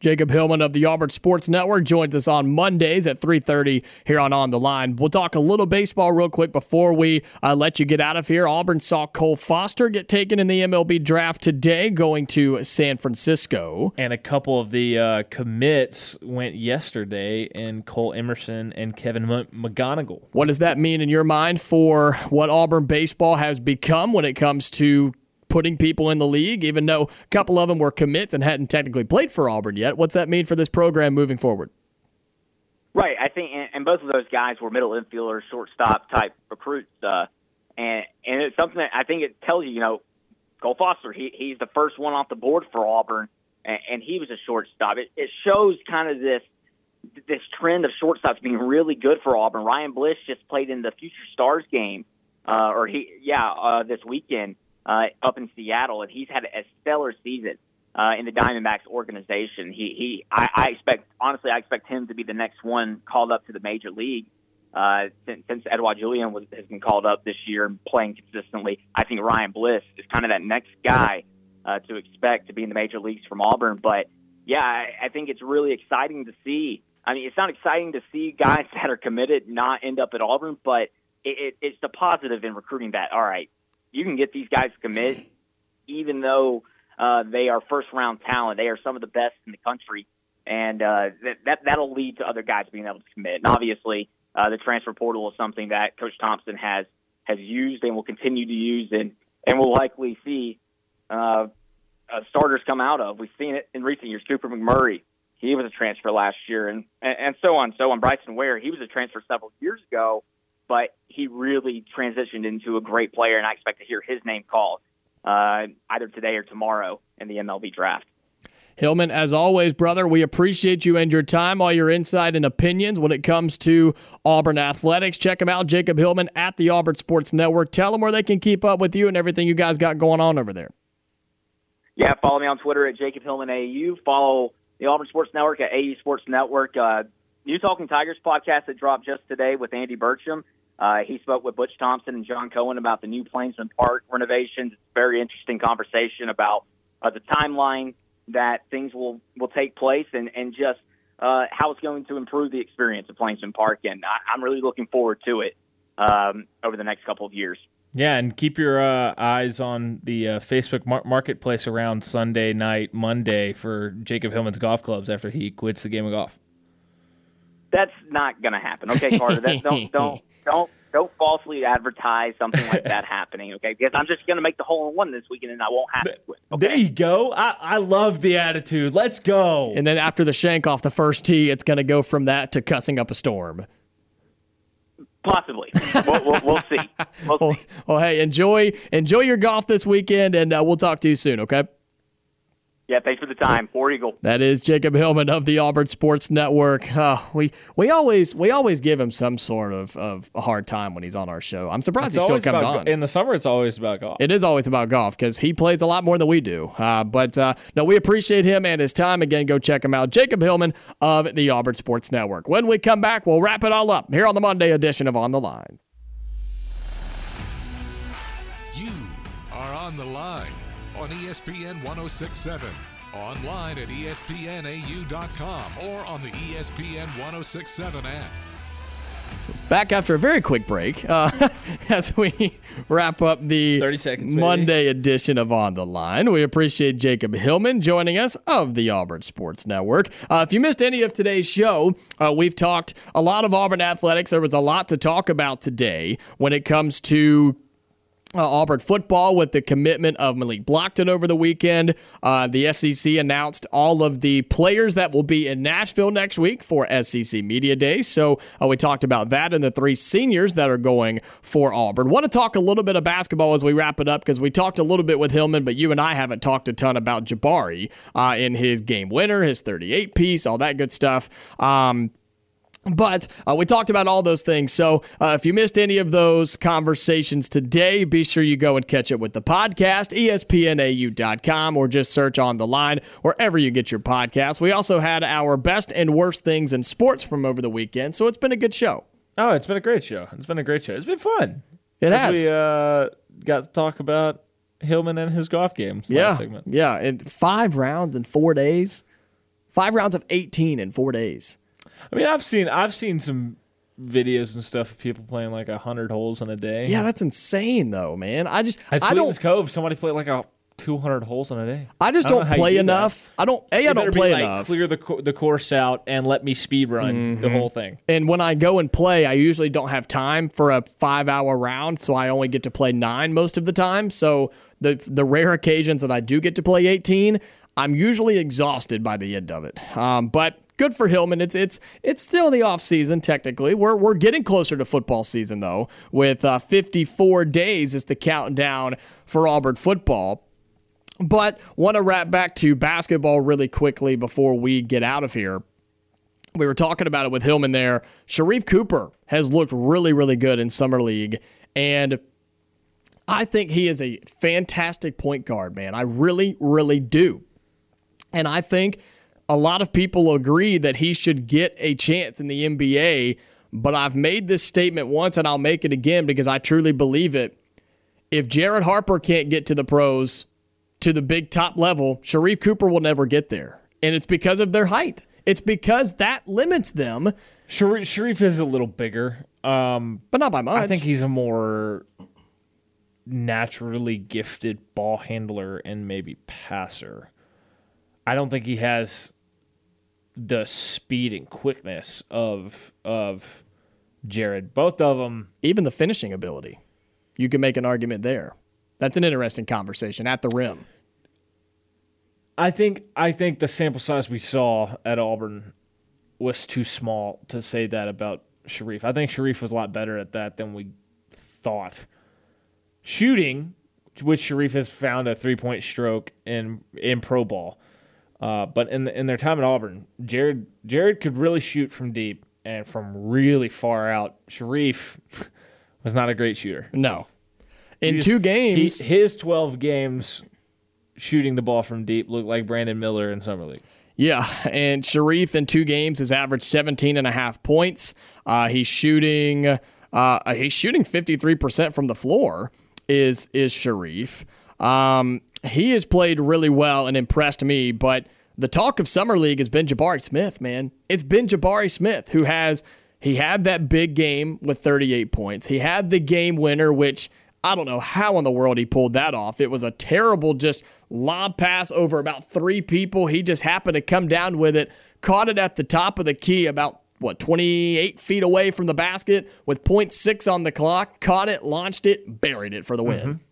Jacob Hillman of the Auburn Sports Network joins us on Mondays at 3:30 here on On the Line. We'll talk a little baseball real quick before we uh, let you get out of here. Auburn saw Cole Foster get taken in the MLB draft today, going to San Francisco. And a couple of the uh, commits went yesterday, and Cole Emerson and Kevin McGonigle. What does that mean in your mind for what Auburn baseball has become when it comes to putting people in the league, even though a couple of them were commits and hadn't technically played for Auburn yet. What's that mean for this program moving forward? Right. I think, and, both of those guys were middle infielders, shortstop type recruits. Uh, and, and it's something that I think it tells you, you know, Cole Foster, he, he's the first one off the board for Auburn, and, and he was a shortstop. It, it shows kind of this this trend of shortstops being really good for Auburn. Ryan Bliss just played in the Future Stars game, uh, or he, yeah, uh, this weekend uh, up in Seattle, and he's had a stellar season uh, in the Diamondbacks organization. He, he, I, I expect, honestly, I expect him to be the next one called up to the major league. Uh, since, since Edouard Julien was, has been called up this year and playing consistently, I think Ryan Bliss is kind of that next guy uh, to expect to be in the major leagues from Auburn. But yeah, I, I think it's really exciting to see. I mean, it's not exciting to see guys that are committed not end up at Auburn, but it, it, it's the positive in recruiting that. All right, you can get these guys to commit, even though uh, they are first round talent. They are some of the best in the country, and uh, that, that that'll lead to other guys being able to commit. And obviously, uh, the transfer portal is something that Coach Thompson has has used and will continue to use, and and will likely see uh, uh, starters come out of. We've seen it in recent years. Cooper McMurray, he was a transfer last year, and and, and so on. So on. Bryson Ware, he was a transfer several years ago but he really transitioned into a great player, and I expect to hear his name called uh, either today or tomorrow in the MLB draft. Hillman, as always, brother, we appreciate you and your time, all your insight and opinions when it comes to Auburn athletics. Check him out, Jacob Hillman at the Auburn Sports Network. Tell them where they can keep up with you and everything you guys got going on over there. Yeah, follow me on Twitter at Jacob Hillman AU. Follow the Auburn Sports Network at AU Sports Network. Uh, New Talking Tigers podcast that dropped just today with Andy Burcham. Uh, he spoke with Butch Thompson and John Cohen about the new Plainsman Park renovations. It's a very interesting conversation about uh, the timeline that things will, will take place and, and just uh, how it's going to improve the experience of Plainsman Park. And I, I'm really looking forward to it um, over the next couple of years. Yeah, and keep your uh, eyes on the uh, Facebook mar- marketplace around Sunday night, Monday for Jacob Hillman's golf clubs after he quits the game of golf. That's not going to happen. Okay, Carter. That, don't don't don't don't falsely advertise something like that happening, okay? Because I'm just going to make the hole in one this weekend and I won't have to quit. Okay? There you go. I, I love the attitude. Let's go. And then after the shank off the first tee, it's going to go from that to cussing up a storm. Possibly. we'll, we'll, we'll, see. We'll, well, well, hey, enjoy enjoy your golf this weekend, and uh, we'll talk to you soon. Okay. Yeah, thanks for the time. War Eagle. That is Jacob Hillman of the Auburn Sports Network. Uh, we we always we always give him some sort of, of a hard time when he's on our show. I'm surprised it's he still comes about, on. In the summer, it's always about golf. It is always about golf because he plays a lot more than we do. Uh, but uh, no, we appreciate him and his time. Again, go check him out. Jacob Hillman of the Auburn Sports Network. When we come back, we'll wrap it all up here on the Monday edition of On the Line. You are on the line on ESPN 1067 online at espnau.com or on the ESPN 1067 app. Back after a very quick break uh, as we wrap up the 30 seconds, maybe. Monday edition of On the Line. We appreciate Jacob Hillman joining us of the Auburn Sports Network. Uh, if you missed any of today's show, uh, we've talked a lot of Auburn athletics. There was a lot to talk about today when it comes to uh, Auburn football with the commitment of Malik Blocton over the weekend. Uh, the SEC announced all of the players that will be in Nashville next week for SEC Media Day. So uh, we talked about that and the three seniors that are going for Auburn. Want to talk a little bit of basketball as we wrap it up because we talked a little bit with Hillman, but you and I haven't talked a ton about Jabari uh, in his game winner, his 38 piece, all that good stuff. Um, but uh, we talked about all those things. So uh, if you missed any of those conversations today, be sure you go and catch it with the podcast, espnau.com, or just search on the line wherever you get your podcast. We also had our best and worst things in sports from over the weekend. So it's been a good show. Oh, it's been a great show. It's been a great show. It's been fun. It has. We uh, got to talk about Hillman and his golf game. yeah. Last segment. Yeah. And five rounds in four days. Five rounds of 18 in four days. I mean, I've seen I've seen some videos and stuff of people playing like a hundred holes in a day. Yeah, that's insane though, man. I just At I don't Cove, somebody played like a two hundred holes in a day. I just I don't don't, know how you play do that. enough. I don't. A, I don't better be play like, enough. Clear the co- the course out and let me speed run Mm-hmm. the whole thing. And when I go and play, I usually don't have time for a five hour round, so I only get to play nine most of the time. So the the rare occasions that I do get to play 18, I'm usually exhausted by the end of it. Um, but good for Hillman. It's it's it's still the off season technically. We're we're getting closer to football season though. With uh, 54 days is the countdown for Auburn football. But want to wrap back to basketball really quickly before we get out of here we were talking about it with Hillman there. Sharife Cooper has looked really, really good in Summer League. And I think he is a fantastic point guard, man. I really, really do. And I think a lot of people agree that he should get a chance in the NBA. But I've made this statement once and I'll make it again because I truly believe it. If Jared Harper can't get to the pros, to the big top level, Sharife Cooper will never get there. And it's because of their height. It's because that limits them, Sharife, Sharife is a little bigger. Um, but not by much. I think he's a more naturally gifted ball handler and maybe passer. I don't think he has the speed and quickness of of Jared. Both of them. even the finishing ability. You can make an argument there. That's an interesting conversation at the rim. I think I think the sample size we saw at Auburn was too small to say that about Sharife. I think Sharife was a lot better at that than we thought. Shooting, which Sharife has found a three point stroke in in pro ball, uh, but in in their time at Auburn, Jared Jared could really shoot from deep and from really far out. Sharife was not a great shooter. No. In just- two games, he, his twelve games shooting the ball from deep looked like Brandon Miller in summer league. Yeah, and Sharife in two games has averaged 17 and a half points. Uh, he's shooting uh, he's shooting 53% from the floor is is Sharife. Um, he has played really well and impressed me, but the talk of summer league has been Jabari Smith, man. It's been Jabari Smith who has he had that big game with 38 points. He had the game winner which I don't know how in the world he pulled that off. It was a terrible just lob pass over about three people. He just happened to come down with it, caught it at the top of the key about what 28 feet away from the basket with 0.6 on the clock, caught it, launched it, buried it for the win. Mm-hmm.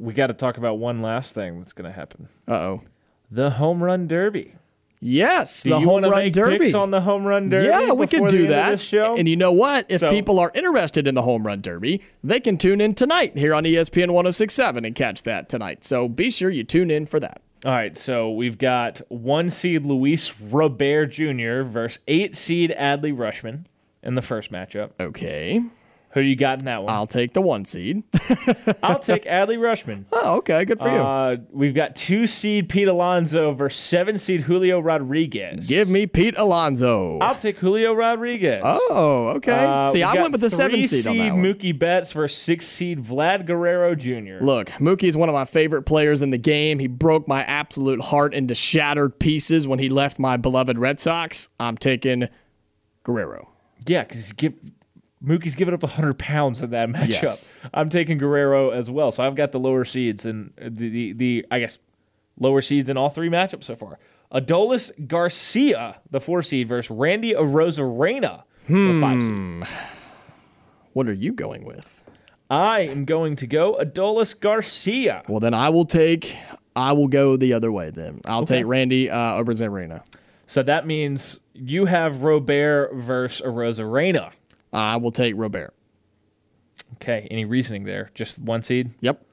We got to talk about one last thing that's going to happen: Uh-oh. the home run derby. Yes, Do the home run make derby. picks on the home run derby? yeah, we could do that. show? And you know what? If So- people are interested in the home run derby, they can tune in tonight here on ESPN 1067 and catch that tonight. So be sure you tune in for that. All right, so we've got one seed Luis Robert Jr. versus eight seed Adley Rutschman in the first matchup. Okay. Who do you got in that one? I'll take the one seed. I'll take Adley Rutschman. oh, okay. Good for you. Uh, we've got two seed Pete Alonso versus seven seed Julio Rodriguez. Give me Pete Alonso. I'll take Julio Rodriguez. oh, okay. Uh, See, I went with the seven three seed on that one. Mookie Betts versus six seed Vlad Guerrero Jr. Look, Mookie is one of my favorite players in the game. He broke my absolute heart into shattered pieces when he left my beloved Red Sox. I'm taking Guerrero. Yeah, because give Mookie's given up 100 pounds in that matchup. Yes. I'm taking Guerrero as well. So I've got the lower seeds and the, the, the I guess, lower seeds in all three matchups so far. Adolis Garcia, the four seed, versus Randy Arozarena, the five Hmm. seed. What are you going with? I am going to go Adolis Garcia. Well, then I will take. I will go the other way. Then I'll Okay. take Randy uh, over. So that means you have Robert versus Arozarena. I will take Robert. Okay, any reasoning there? Just one seed? Yep.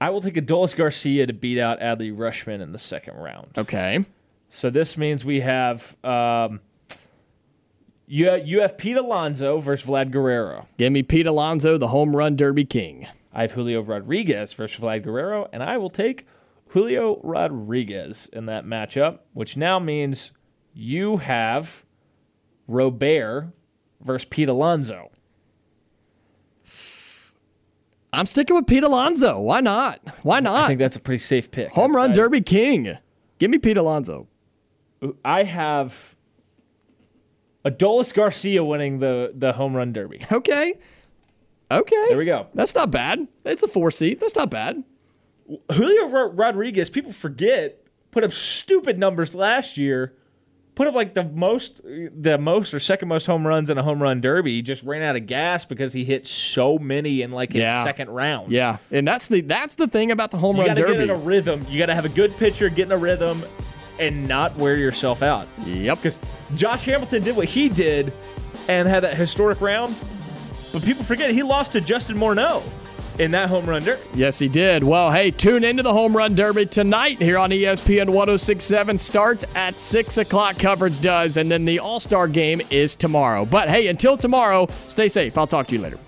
I will take Adolis Garcia to beat out Adley Rutschman in the second round. Okay. So this means we have um, you you have Pete Alonso versus Vlad Guerrero. Give me Pete Alonso, the home run derby king. I have Julio Rodriguez versus Vlad Guerrero, and I will take Julio Rodriguez in that matchup, which now means you have Robert versus Pete Alonso. I'm sticking with Pete Alonso. Why not? Why not? I think that's a pretty safe pick. home run I- derby king. Give me Pete Alonso. I have Adolis Garcia winning the the home run derby. Okay. Okay. There we go. That's not bad. It's a four seat. That's not bad. Julio Rodriguez, people forget, put up stupid numbers last year. Put up like the most, the most or second most home runs in a home run derby. He just ran out of gas because he hit so many in like his Yeah. second round. Yeah, and that's the that's the thing about the home you run derby. You got to get in a rhythm. You got to have a good pitcher, get in a rhythm, and not wear yourself out. yep. Because Josh Hamilton did what he did and had that historic round, but people forget he lost to Justin Morneau in that home run derby. Yes, he did. Well, hey, tune into the home run derby tonight here on ESPN 1067. Starts at 6 o'clock, coverage does, and then the All Star game is tomorrow. But hey, until tomorrow, stay safe. I'll talk to you later.